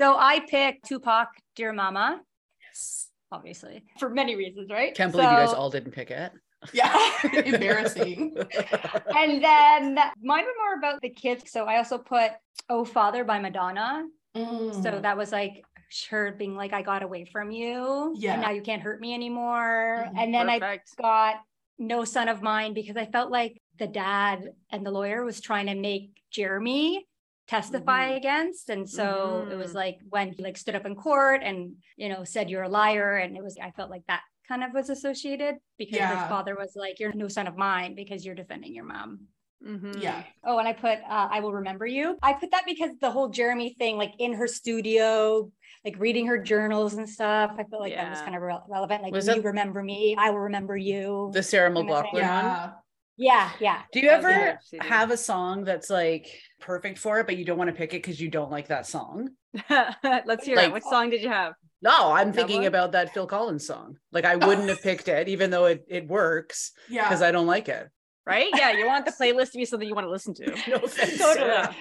So I picked Tupac, Dear Mama, Yes. obviously, for many reasons, right? Can't believe you guys all didn't pick it. [LAUGHS] Yeah, [LAUGHS] embarrassing. [LAUGHS] And then mine were more about the kids. So I also put Oh Father by Madonna. So Mm. that was like her being like, I got away from you. Yeah. And now you can't hurt me anymore. Mhm. And then I got No Son of Mine because I felt like the dad and the lawyer was trying to make Jeremy testify Mhm. against. And so it was Mhm. like when he like stood up in court and, you know, said you're a liar. And it was, I felt like that kind of was associated because Yeah. his father was like, you're no son of mine because you're defending your mom. Mhm. Yeah. Oh, and I put uh, I will remember you. I put that because the whole Jeremy thing, like in her studio, like reading her journals and stuff. I felt like that was kind of re- relevant. Like, Was you that- remember me? I will remember you. The Sarah Kind of thing. McLachlan one. Yeah. yeah, yeah. Do you ever yeah, have a song that's like perfect for it, but you don't want to pick it because you don't like that song? [LAUGHS] Let's hear Like- it. What song did you have? No, I'm That thinking one? about that Phil Collins song. Like I wouldn't have picked it, even though it, it works Yeah. because I don't like it. Right? Yeah, you want the playlist to be something you want to listen to. [LAUGHS] No offense. Totally. Sarah.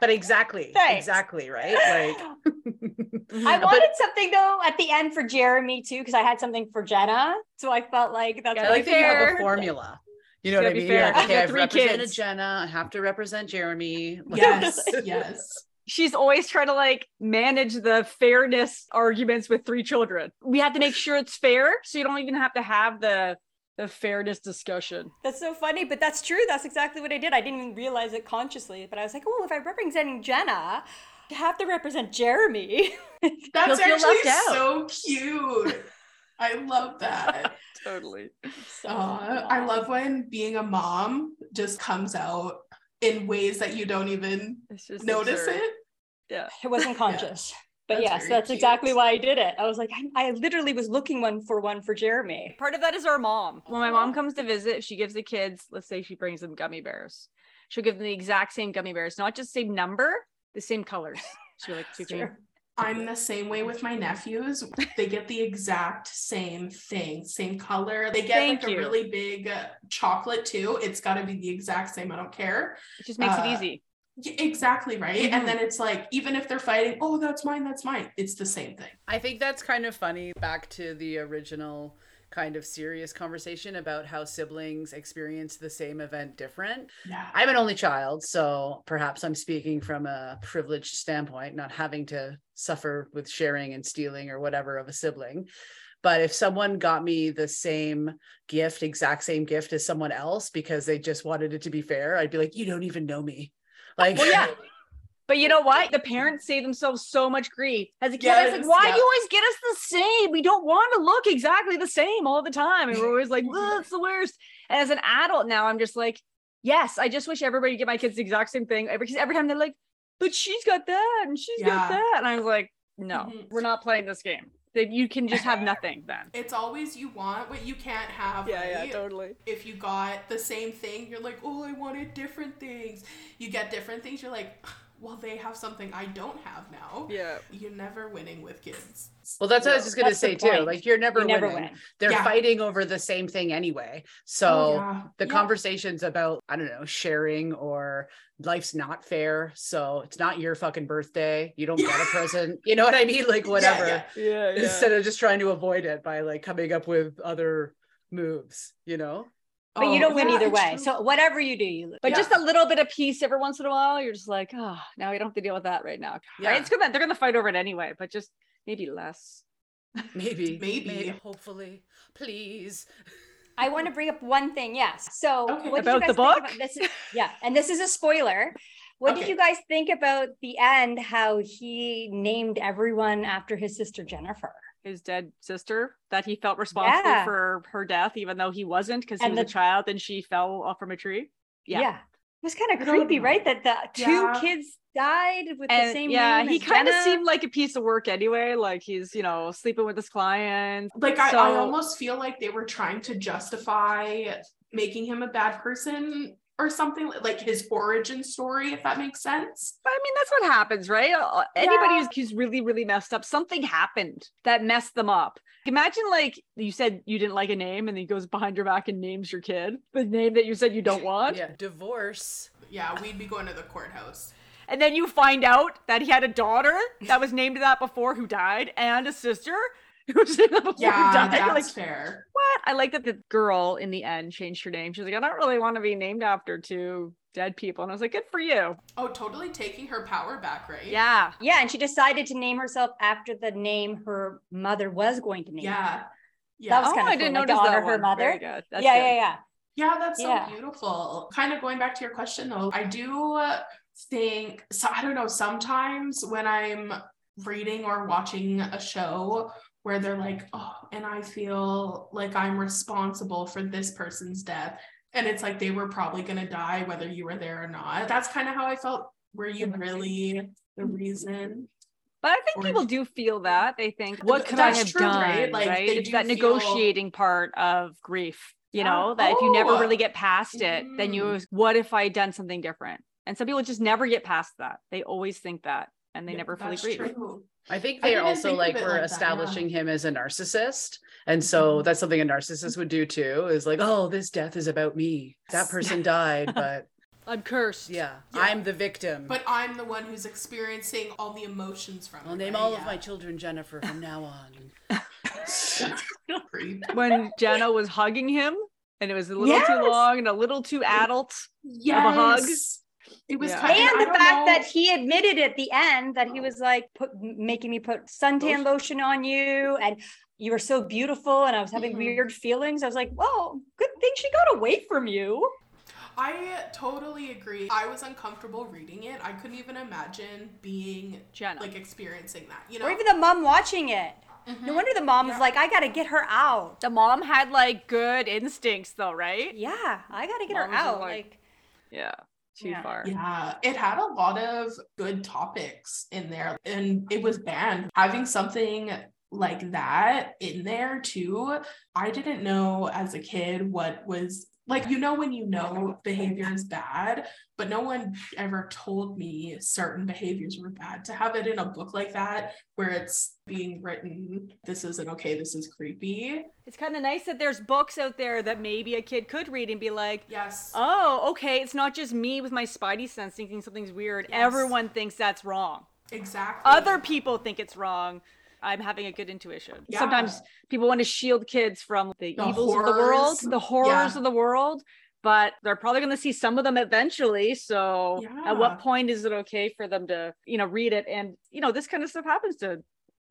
but exactly. [LAUGHS] Thanks. Exactly, right? Like I But- wanted something though at the end for Jeremy too, because I had something for Jenna. So I felt like that's Yeah, I only like that you have fair. a formula. You know what I gotta be mean? You're fair. like, okay, I've three represented kids. Jenna. I have to represent Jeremy. Like, yes, [LAUGHS] yes. She's always trying to like manage the fairness arguments with three children. We have to make sure it's fair, so you don't even have to have the the fairness discussion. That's so funny, but that's true. That's exactly what I did. I didn't even realize it consciously, but I was like, oh, if I'm representing Jenna, I have to represent Jeremy. [LAUGHS] That's actually so cute. I love that. [LAUGHS] totally. So oh, I love when being a mom just comes out in ways that you don't even notice absurd. it. Yeah. It wasn't conscious. [LAUGHS] But That's yes, very that's cute. exactly why I did it. I was like, I, I literally was looking one for one for Jeremy. Part of that is our mom. When my mom comes to visit, she gives the kids, let's say she brings them gummy bears. She'll give them the exact same gummy bears, not just same number, the same colors. She'll be like, "Two, True. I'm the same way with my nephews. They get the exact same thing, same color. They get Thank like you. a really big uh, chocolate too. It's got to be the exact same. I don't care. It just makes Uh, it easy. Exactly right. Mhm. And then it's like, even if they're fighting, oh, that's mine, that's mine. It's the same thing. I think that's kind of funny. Back to the original kind of serious conversation about how siblings experience the same event different. Yeah. I'm an only child, so perhaps I'm speaking from a privileged standpoint, not having to suffer with sharing and stealing or whatever of a sibling. But if someone got me the same gift, exact same gift as someone else because they just wanted it to be fair, I'd be like, you don't even know me. Like, Well, yeah. [LAUGHS] But you know what? The parents save themselves so much grief. As a kid, I was like, why yeah. do you always get us the same? We don't want to look exactly the same all the time. And we're always like, "Ugh, it's the worst. And as an adult now, I'm just like, yes, I just wish everybody get my kids the exact same thing. Every, 'cause every time they're like, but she's got that and she's got that. And I was like, no, Mhm. we're not playing this game. That you can just have [LAUGHS] nothing then. It's always you want what you can't have. right? totally. If you got the same thing, you're like, oh, I wanted different things. You get different things, you're like, well, they have something I don't have now. Yeah. You're never winning with kids. well, that's what I was just gonna say too. point. Like, you're never You never winning. win. They're Yeah. fighting over the same thing anyway. So Oh, yeah. the Yeah. conversations about i don't know sharing or life's not fair so it's not your fucking birthday you don't get a [LAUGHS] present you know what i mean like whatever yeah. Yeah. instead of just trying to avoid it by like coming up with other moves you know But you Oh, don't win yeah, either way. true. So whatever you do, you lose. But Yeah. just a little bit of peace every once in a while, you're just like, oh, now we don't have to deal with that right now. Yeah. Right? It's good that they're gonna fight over it anyway, but just maybe less. maybe [LAUGHS] Maybe. hopefully please I want to bring up one thing. Yes. So Okay. what did About you the guys think book? about this? Is, yeah, and this is a spoiler. What did you guys think about the end? How he named everyone after his sister Jennifer? His dead sister that he felt responsible Yeah. for her death, even though he wasn't, because he And was a child and she fell off from a tree. Yeah. It was kind of creepy, right? That the two Yeah. kids died with the And same yeah, he kind of seemed like a piece of work anyway. Like he's, you know, sleeping with his clients. Like I, I almost feel like they were trying to justify making him a bad person or something like his origin story, if that makes sense. But I mean, that's what happens, right? Uh, Anybody Yeah. who's, who's really, really messed up, something happened that messed them up. Imagine, like, you said you didn't like a name, and he goes behind your back and names your kid the name that you said you don't want. yeah divorce Yeah, we'd be going to the courthouse. And then you find out that he had a daughter that was named that before who died, and a sister [LAUGHS] who was named that before who Yeah, died. that's Like, fair. what? I like that the girl in the end changed her name. She's like, I don't really want to be named after two dead people. And I was like, good for you. Oh, totally taking her power back, right? Yeah. Yeah, and she decided to name herself after the name her mother was going to name. her. Yeah. That Yeah. was oh, kinda I cool, didn't like to notice that her one. mother. Very good. That's yeah, good. yeah, yeah. Yeah, that's so Yeah. beautiful. Kind of going back to your question though, I do uh, think so I don't know, sometimes when I'm reading or watching a show where they're like, "Oh, and I feel like I'm responsible for this person's death." And it's like they were probably going to die whether you were there or not. That's kind of how I felt. Were you really the reason? But I think Or- people do feel that. They think, what could I have true, done? right? Right. Like, they It's do that feel- negotiating part of grief, you know, that if you never Oh. really get past it, then you, Mm. what if I had done something different? And some people just never get past that. They always think that and they Yeah, never fully that's grieve. true. I think I they're also think of like it we're like that, yeah. establishing him as a narcissist. And so Mhm. that's something a narcissist would do too, is like, oh, this death is about me. That person died, [LAUGHS] but I'm cursed. yeah, Yeah. I'm the victim. But I'm the one who's experiencing all the emotions from I'll it, name right? all of my children Jennifer from now on. [LAUGHS] When Jenna was hugging him and it was a little Yes. too long and a little too adult. Yes. a hug. It was Yeah. kind And I the fact know- that he admitted at the end that he was like put, making me put suntan lotion on you and you were so beautiful and I was having Mhm. weird feelings. I was like, well, good thing she got away from you. I totally agree. I was uncomfortable reading it. I couldn't even imagine being Jenna. like experiencing that. You know? Or even the mom watching it. No wonder the mom was like, I gotta get her out. The mom had like good instincts though, right? Yeah, I gotta get Mom her out. like- Like, Yeah. Too Yeah. far. Yeah, it had a lot of good topics in there and it was banned. Having something like that in there too, I didn't know as a kid what was like, you know, when you know behavior is bad, but no one ever told me certain behaviors were bad. To have it in a book like that, where it's being written, this isn't okay, this is creepy. It's kind of nice that there's books out there that maybe a kid could read and be like, Yes. oh, okay, it's not just me with my spidey sense thinking something's weird. Yes. Everyone thinks that's wrong. exactly. Other people think it's wrong. I'm having a good intuition. Yeah. Sometimes people want to shield kids from the, The evils of the world, the horrors Yeah. of the world, but they're probably going to see some of them eventually. So, at what point is it okay for them to, you know, read it? And, you know, this kind of stuff happens to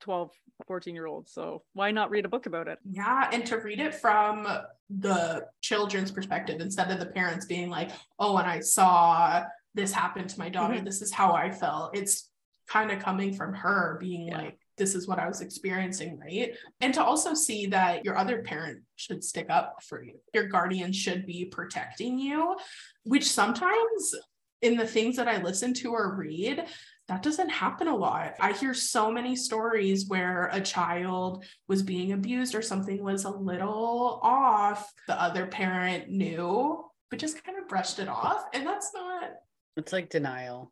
12, 14 year olds. So, why not read a book about it? Yeah, and to read it from the children's perspective instead of the parents being like, oh, and I saw this happen to my daughter, Mhm. this is how I felt. It's kind of coming from her being Yeah. like, this is what I was experiencing, right? And to also see that your other parent should stick up for you, your guardian should be protecting you, which sometimes in the things that I listen to or read, that doesn't happen a lot. I hear so many stories where a child was being abused or something was a little off. The other parent knew, but just kind of brushed it off. And that's not, It's like denial,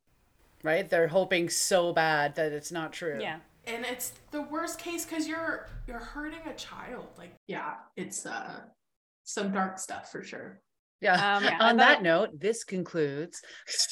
right? They're hoping so bad that it's not true. yeah. And it's the worst case because you're you're hurting a child. Like, yeah, it's uh some dark stuff for sure. Yeah. Um, [LAUGHS] yeah, On and that note, this concludes.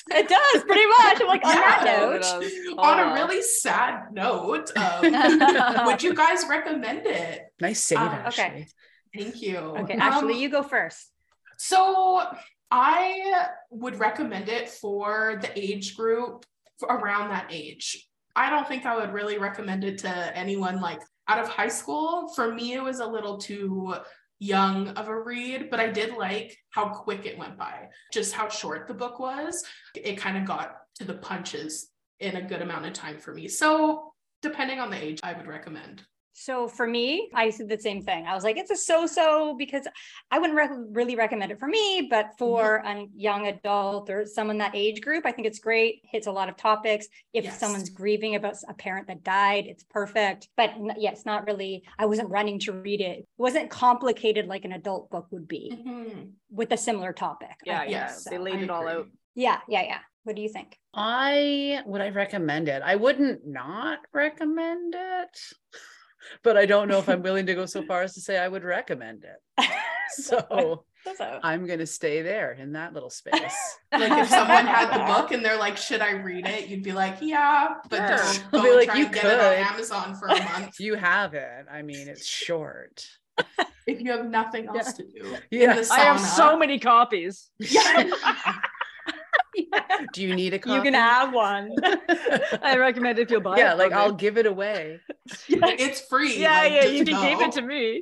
It does pretty [LAUGHS] much. I'm like, on that Yeah. note. On a really sad note, um, [LAUGHS] would you guys recommend it? Nice save, Um, Ashley. okay. Thank you. Okay, Um, Ashley, you go first. So I would recommend it for the age group for around that age. I don't think I would really recommend it to anyone like out of high school. For me, it was a little too young of a read, but I did like how quick it went by, just how short the book was. It kind of got to the punches in a good amount of time for me. So, depending on the age, I would recommend. So for me, I said the same thing. I was like, it's a so-so because I wouldn't rec- really recommend it for me, but for a young adult or someone that age group, I think it's great. Hits a lot of topics. If Yes. someone's grieving about a parent that died, it's perfect. But n- yeah, it's not really. I wasn't running to read it. It wasn't complicated like an adult book would be Mhm. with a similar topic. Yeah, think. yeah. Yes, They laid I it all out. yeah, yeah, yeah. What do you think? I would I recommend it. I wouldn't not recommend it, but I don't know if I'm willing to go so [LAUGHS] far as to say I would recommend it. So So- I'm gonna stay there in that little space. Like if someone had the [LAUGHS] book and they're like, "Should I read it?" You'd be like, "Yeah," but Sure. don't I'll be like, try "You and get it on. Amazon for a [LAUGHS] month you have it. I mean, it's short. if you have nothing else to do. in Yeah. I have so many copies. Yeah. [LAUGHS] Do you need a copy? You can have one. [LAUGHS] I recommend if you'll buy yeah, it. Yeah, like from I'll give it away. [LAUGHS] it's free. Yeah, like, yeah, you can give it to me.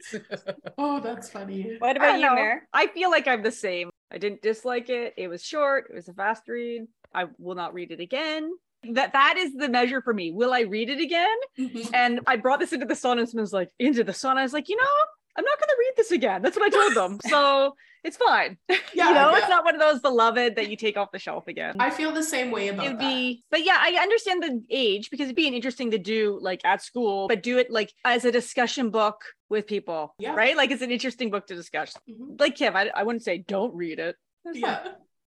Oh, that's funny. What about you, know. Mare? I feel like I'm the same. I didn't dislike it. It was short. It was a fast read. I will not read it again. That that is the measure for me. Will I read it again? Mhm. And I brought this into the sauna and someone was like, into the sauna. I was like, you know, I'm not gonna read this again. That's what I told them. So it's fine. [LAUGHS] Yeah, you know, yeah. it's not one of those beloved that you take off the shelf again. I feel the same way about it would that. be but yeah i understand the age because it'd be an interesting to do like at school but do it like as a discussion book with people Yeah. right like it's an interesting book to discuss Mhm. like kim I, I wouldn't say don't read it It's fine.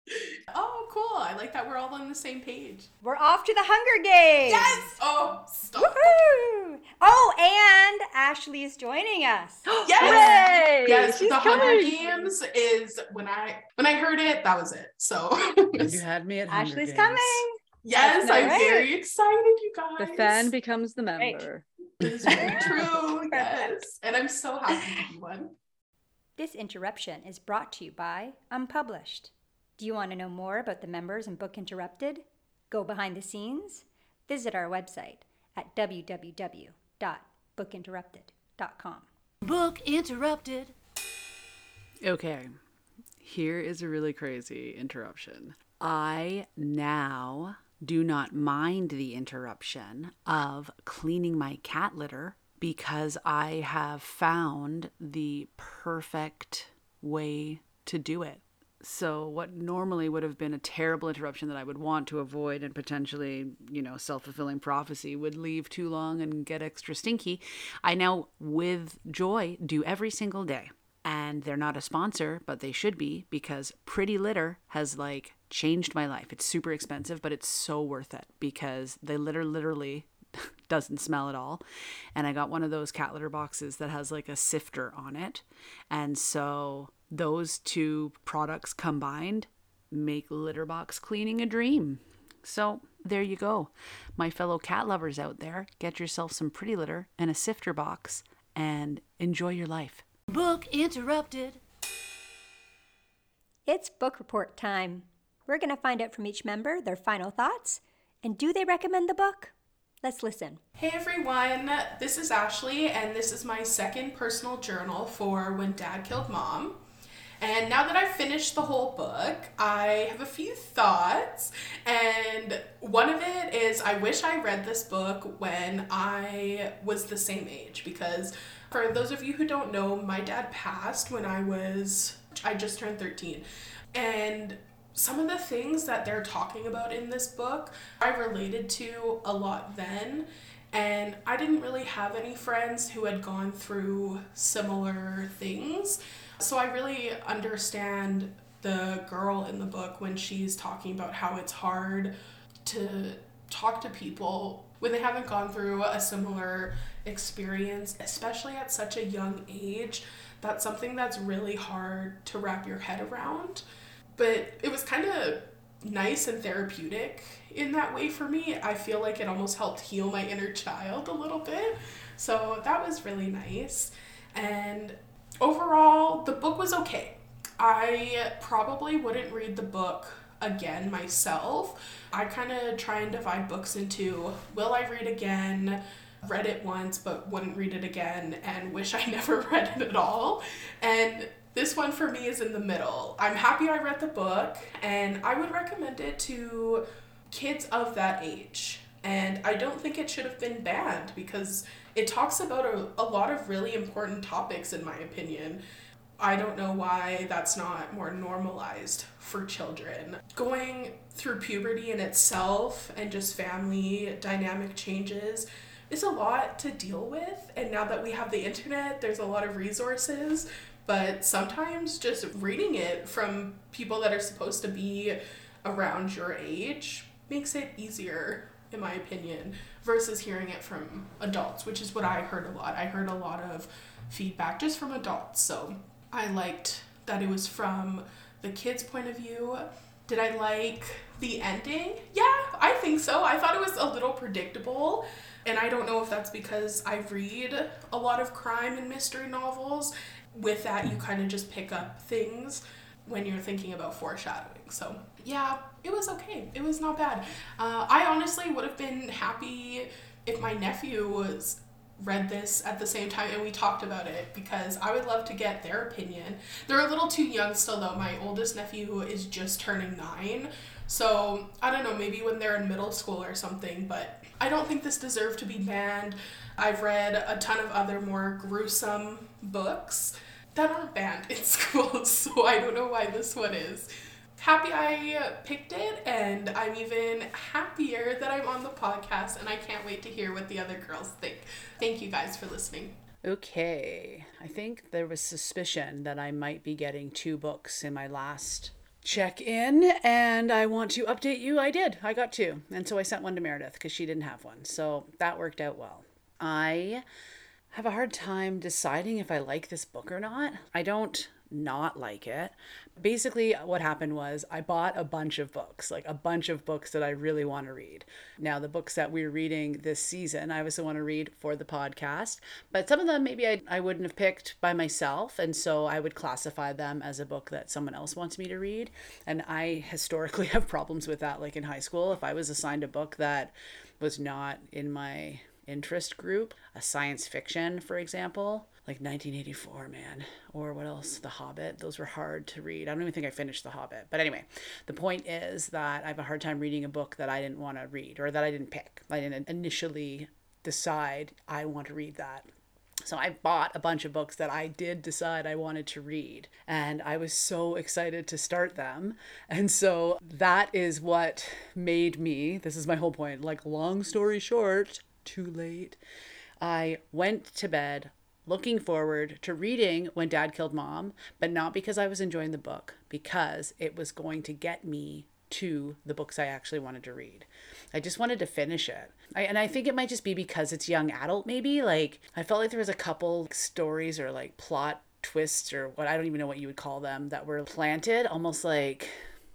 Yeah. Oh, cool. I like that we're all on the same page. We're off to the Hunger Games. Yes. Oh, stop. Woohoo! Oh, and Ashley is joining us. [GASPS] Yes. Hooray! Yes, She's the Hunger. Games is when I when I heard it, that was it. So You [LAUGHS] had me at Hunger Ashley's Games. coming. yes, I'm right. very excited, you guys. the fan becomes the Right. member It's very [LAUGHS] true. [LAUGHS] yes, and I'm so happy to be one. This interruption is brought to you by Unpublished. Do you want to know more about the members and Book Interrupted? Go behind the scenes? Visit our website at www.bookinterrupted.com. Book interrupted. Okay. Here is a really crazy interruption. I now do not mind the interruption of cleaning my cat litter because I have found the perfect way to do it. So, what normally would have been a terrible interruption that I would want to avoid and potentially, you know, self fulfilling prophecy would leave too long and get extra stinky, I now, with joy, do every single day. And they're not a sponsor, but they should be because Pretty Litter has like changed my life. It's super expensive, but it's so worth it because they litter literally [LAUGHS] doesn't smell at all. And I got one of those cat litter boxes that has like a sifter on it. And so those two products combined make litter box cleaning a dream. So there you go. My fellow cat lovers out there, get yourself some pretty litter and a sifter box and enjoy your life. Book interrupted. It's book report time. We're going to find out from each member their final thoughts and do they recommend the book? Let's listen. Hey everyone, this is Ashley, and this is my second personal journal for When Dad Killed Mom. And now that I've finished the whole book, I have a few thoughts. And one of it is I wish I read this book when I was the same age. Because for those of you who don't know, my dad passed when I was, I just turned 13. And some of the things that they're talking about in this book, I related to a lot then. And I didn't really have any friends who had gone through similar things. So I really understand the girl in the book when she's talking about how it's hard to talk to people when they haven't gone through a similar experience, especially at such a young age. That's something that's really hard to wrap your head around. But it was kind of nice and therapeutic in that way for me. I feel like it almost helped heal my inner child a little bit. So that was really nice. And overall, the book was okay. I probably wouldn't read the book again myself. I kind of try and divide books into will I read again, read it once but wouldn't read it again, and wish I [LAUGHS] never read it at all. And this one for me is in the middle. I'm happy I read the book, and I would recommend it to kids of that age. And I don't think it should have been banned because it talks about a, a lot of really important topics, in my opinion. I don't know why that's not more normalized for children. Going through puberty in itself and just family dynamic changes is a lot to deal with. And now that we have the internet, there's a lot of resources. But sometimes just reading it from people that are supposed to be around your age makes it easier in my opinion, versus hearing it from adults, which is what I heard a lot. I heard a lot of feedback just from adults. So I liked that it was from the kids' point of view. Did I like the ending? Yeah, I think so. I thought it was a little predictable. And I don't know if that's because I read a lot of crime and mystery novels. With that, you kind of just pick up things when you're thinking about foreshadowing. So, yeah, it was okay. It was not bad. Uh, I honestly would have been happy if my nephew was read this at the same time and we talked about it because I would love to get their opinion. They're a little too young still though. My oldest nephew is just turning 9. So, I don't know, maybe when they're in middle school or something, but I don't think this deserved to be banned. I've read a ton of other more gruesome books that aren't banned in [LAUGHS] schools, so I don't know why this one is. Happy I picked it, and I'm even happier that I'm on the podcast, and I can't wait to hear what the other girls think. Thank you guys for listening. Okay. I think there was suspicion that I might be getting two books in my last check in, and I want to update you. I did. I got two. And so I sent one to Meredith because she didn't have one. So that worked out well. I have a hard time deciding if I like this book or not. I don't not like it. Basically, what happened was I bought a bunch of books, like a bunch of books that I really want to read. Now, the books that we're reading this season, I also want to read for the podcast, but some of them maybe I, I wouldn't have picked by myself. And so I would classify them as a book that someone else wants me to read. And I historically [LAUGHS] have problems with that, like in high school. If I was assigned a book that was not in my interest group, a science fiction, for example, like 1984, man, or what else? The Hobbit. Those were hard to read. I don't even think I finished The Hobbit. But anyway, the point is that I have a hard time reading a book that I didn't want to read or that I didn't pick. I didn't initially decide I want to read that. So I bought a bunch of books that I did decide I wanted to read, and I was so excited to start them. And so that is what made me, this is my whole point, like long story short, too late. I went to bed looking forward to reading When Dad Killed Mom, but not because I was enjoying the book, because it was going to get me to the books I actually wanted to read. I just wanted to finish it. I, and I think it might just be because it's young adult, maybe. Like, I felt like there was a couple stories or like plot twists or what I don't even know what you would call them that were planted almost like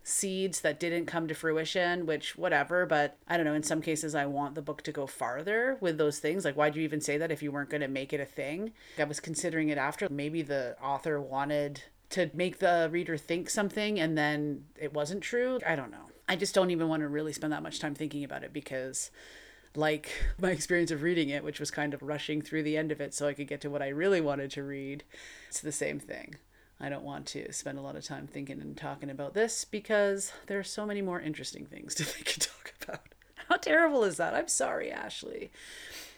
seeds that didn't come to fruition, which whatever, but I don't know. In some cases, I want the book to go farther with those things. Like, why'd you even say that if you weren't going to make it a thing? I was considering it after. Maybe the author wanted to make the reader think something and then it wasn't true. I don't know. I just don't even want to really spend that much time thinking about it because like [LAUGHS] my experience of reading it, which was kind of rushing through the end of it so I could get to what I really wanted to read, it's the same thing. I don't want to spend a lot of time thinking and talking about this because there are so many more interesting things to think and talk about. How terrible is that? I'm sorry, Ashley.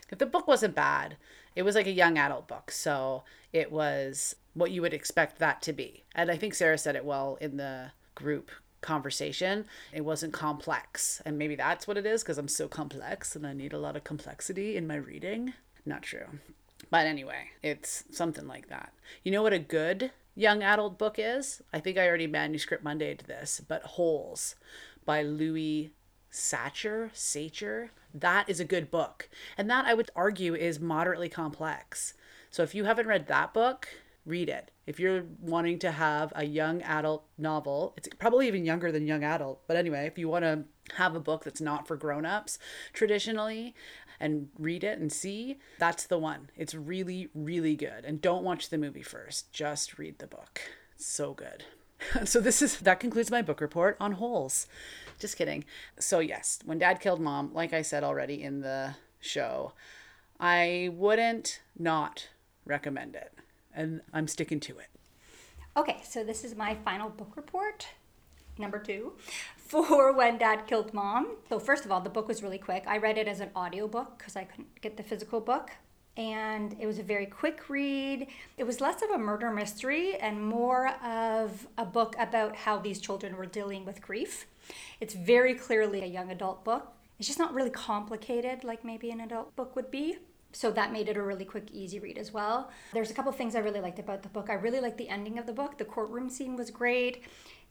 If the book wasn't bad, it was like a young adult book. So it was what you would expect that to be. And I think Sarah said it well in the group conversation. It wasn't complex. And maybe that's what it is because I'm so complex and I need a lot of complexity in my reading. Not true. But anyway, it's something like that. You know what a good young adult book is? I think I already manuscript Monday to this, but Holes by Louis Satcher, Sachar. That is a good book. And that I would argue is moderately complex. So if you haven't read that book, read it. If you're wanting to have a young adult novel, it's probably even younger than young adult. But anyway, if you want to have a book that's not for grown-ups traditionally and read it and see, that's the one. It's really really good. And don't watch the movie first. Just read the book. It's so good. [LAUGHS] so this is that concludes my book report on holes. Just kidding. So yes, when dad killed mom, like I said already in the show, I wouldn't not recommend it and I'm sticking to it. Okay, so this is my final book report, number two, [LAUGHS] for When Dad Killed Mom. So, first of all, the book was really quick. I read it as an audiobook because I couldn't get the physical book. And it was a very quick read. It was less of a murder mystery and more of a book about how these children were dealing with grief. It's very clearly a young adult book. It's just not really complicated like maybe an adult book would be so that made it a really quick easy read as well. There's a couple things i really liked about the book. I really liked the ending of the book. The courtroom scene was great.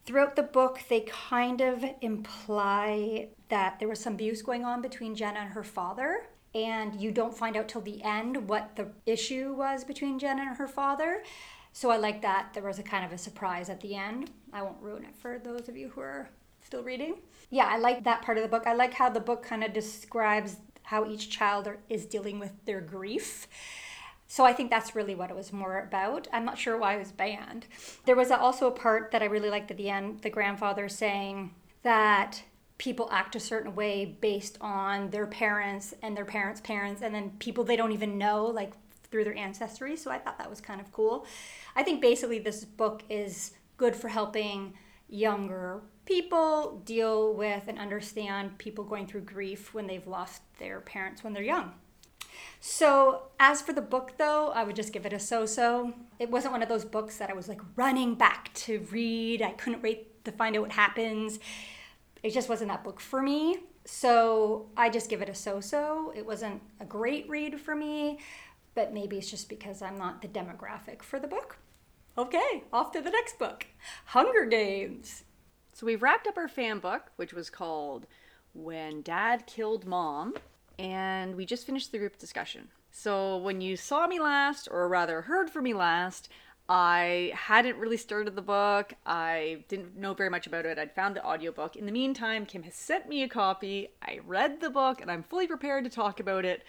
Throughout the book they kind of imply that there was some abuse going on between jenna and her father and you don't find out till the end what the issue was between jenna and her father. So i like that there was a kind of a surprise at the end. I won't ruin it for those of you who are still reading. Yeah i like that part of the book. I like how the book kind of describes how each child are, is dealing with their grief. So I think that's really what it was more about. I'm not sure why it was banned. There was also a part that I really liked at the end, the grandfather saying that people act a certain way based on their parents and their parents' parents and then people they don't even know like through their ancestry. So I thought that was kind of cool. I think basically this book is good for helping younger people deal with and understand people going through grief when they've lost their parents when they're young. So, as for the book though, I would just give it a so so. It wasn't one of those books that I was like running back to read. I couldn't wait to find out what happens. It just wasn't that book for me. So, I just give it a so so. It wasn't a great read for me, but maybe it's just because I'm not the demographic for the book. Okay, off to the next book Hunger Games. So we've wrapped up our fan book, which was called When Dad Killed Mom, and we just finished the group discussion. So when you saw me last, or rather heard from me last, I hadn't really started the book. I didn't know very much about it. I'd found the audiobook. In the meantime, Kim has sent me a copy. I read the book and I'm fully prepared to talk about it.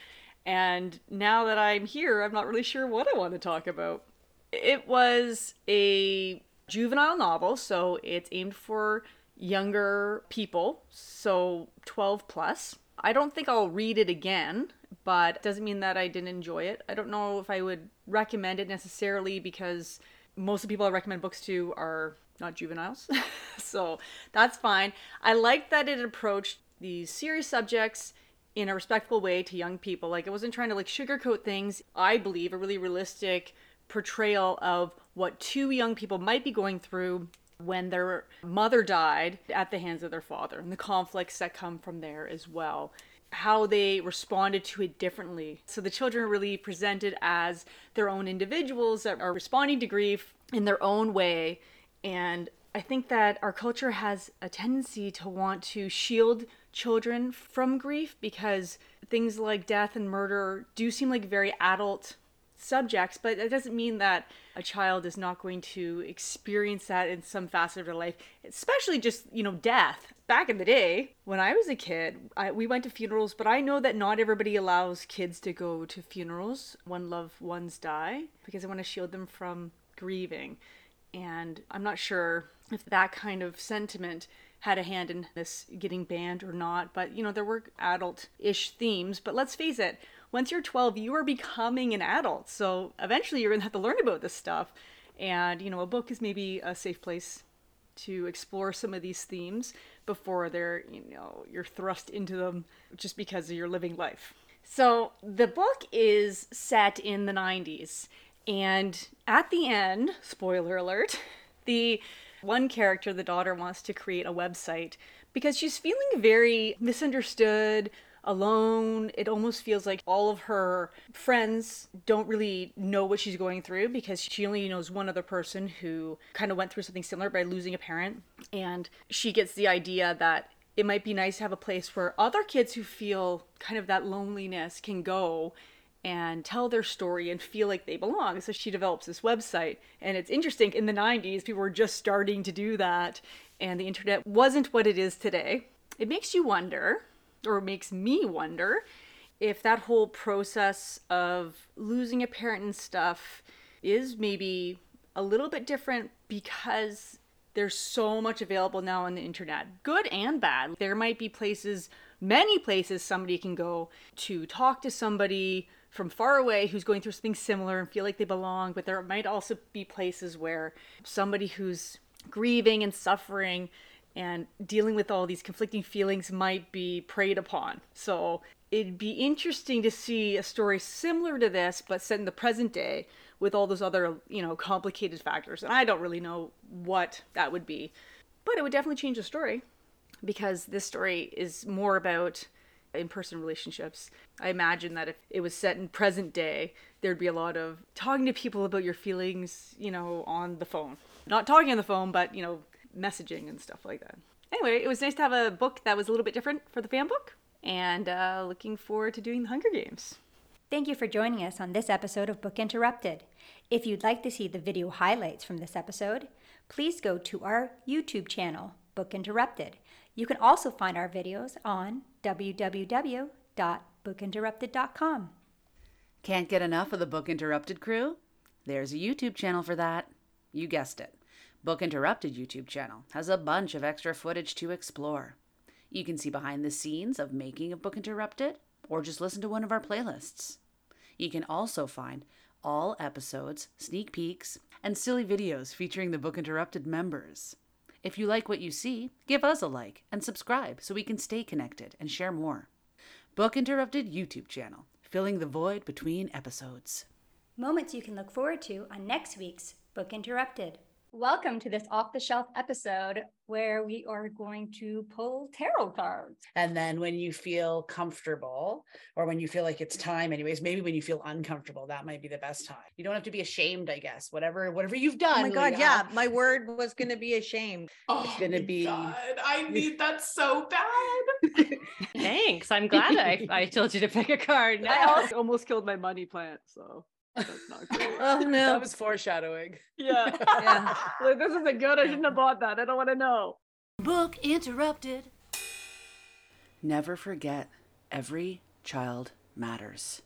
And now that I'm here, I'm not really sure what I want to talk about. It was a juvenile novel, so it's aimed for younger people, so 12 plus. I don't think I'll read it again, but doesn't mean that I didn't enjoy it. I don't know if I would recommend it necessarily because most of the people I recommend books to are not juveniles. [LAUGHS] so that's fine. I like that it approached these serious subjects in a respectful way to young people. Like it wasn't trying to like sugarcoat things. I believe a really realistic portrayal of what two young people might be going through when their mother died at the hands of their father and the conflicts that come from there as well how they responded to it differently. So the children are really presented as their own individuals that are responding to grief in their own way. And I think that our culture has a tendency to want to shield children from grief because things like death and murder do seem like very adult subjects, but it doesn't mean that a child is not going to experience that in some facet of their life, especially just, you know, death. Back in the day, when I was a kid, I, we went to funerals, but I know that not everybody allows kids to go to funerals when loved ones die because they want to shield them from grieving. And I'm not sure if that kind of sentiment had a hand in this getting banned or not, but you know, there were adult ish themes. But let's face it, once you're 12, you are becoming an adult. So eventually you're going to have to learn about this stuff. And, you know, a book is maybe a safe place to explore some of these themes before they're, you know, you're thrust into them just because of your living life. So the book is set in the 90s. And at the end, spoiler alert, [LAUGHS] the one character, the daughter, wants to create a website because she's feeling very misunderstood, alone. It almost feels like all of her friends don't really know what she's going through because she only knows one other person who kind of went through something similar by losing a parent. And she gets the idea that it might be nice to have a place where other kids who feel kind of that loneliness can go and tell their story and feel like they belong. So she develops this website. And it's interesting, in the 90s, people were just starting to do that, and the internet wasn't what it is today. It makes you wonder or makes me wonder if that whole process of losing a parent and stuff is maybe a little bit different because there's so much available now on the internet, good and bad. There might be places, many places, somebody can go to talk to somebody from far away who's going through something similar and feel like they belong, but there might also be places where somebody who's grieving and suffering and dealing with all these conflicting feelings might be preyed upon. So it'd be interesting to see a story similar to this, but set in the present day with all those other, you know, complicated factors. And I don't really know what that would be, but it would definitely change the story because this story is more about in person relationships. I imagine that if it was set in present day, there'd be a lot of talking to people about your feelings, you know, on the phone. Not talking on the phone, but, you know, messaging and stuff like that. Anyway, it was nice to have a book that was a little bit different for the fan book, and uh, looking forward to doing the Hunger Games. Thank you for joining us on this episode of Book Interrupted. If you'd like to see the video highlights from this episode, please go to our YouTube channel, Book Interrupted. You can also find our videos on www.bookinterrupted.com. Can't get enough of the Book Interrupted crew? There's a YouTube channel for that. You guessed it. Book Interrupted YouTube channel has a bunch of extra footage to explore. You can see behind the scenes of making of Book Interrupted or just listen to one of our playlists. You can also find all episodes, sneak peeks, and silly videos featuring the Book Interrupted members. If you like what you see, give us a like and subscribe so we can stay connected and share more. Book Interrupted YouTube channel, filling the void between episodes. Moments you can look forward to on next week's Book Interrupted. Welcome to this off the shelf episode where we are going to pull tarot cards. And then when you feel comfortable, or when you feel like it's time, anyways, maybe when you feel uncomfortable, that might be the best time. You don't have to be ashamed, I guess. Whatever, whatever you've oh done. Oh my god, Leah. yeah. My word was gonna be ashamed. Oh, it's gonna be- God, I [LAUGHS] need that so bad. Thanks. I'm glad I, I told you to pick a card. [LAUGHS] I Now. also almost killed my money plant, so that's not [LAUGHS] great. Oh [LAUGHS] no. That was foreshadowing. yeah. [LAUGHS] Yeah. like, this isn't good. I shouldn't have bought that. I don't want to know. Book interrupted. Never forget, every child matters.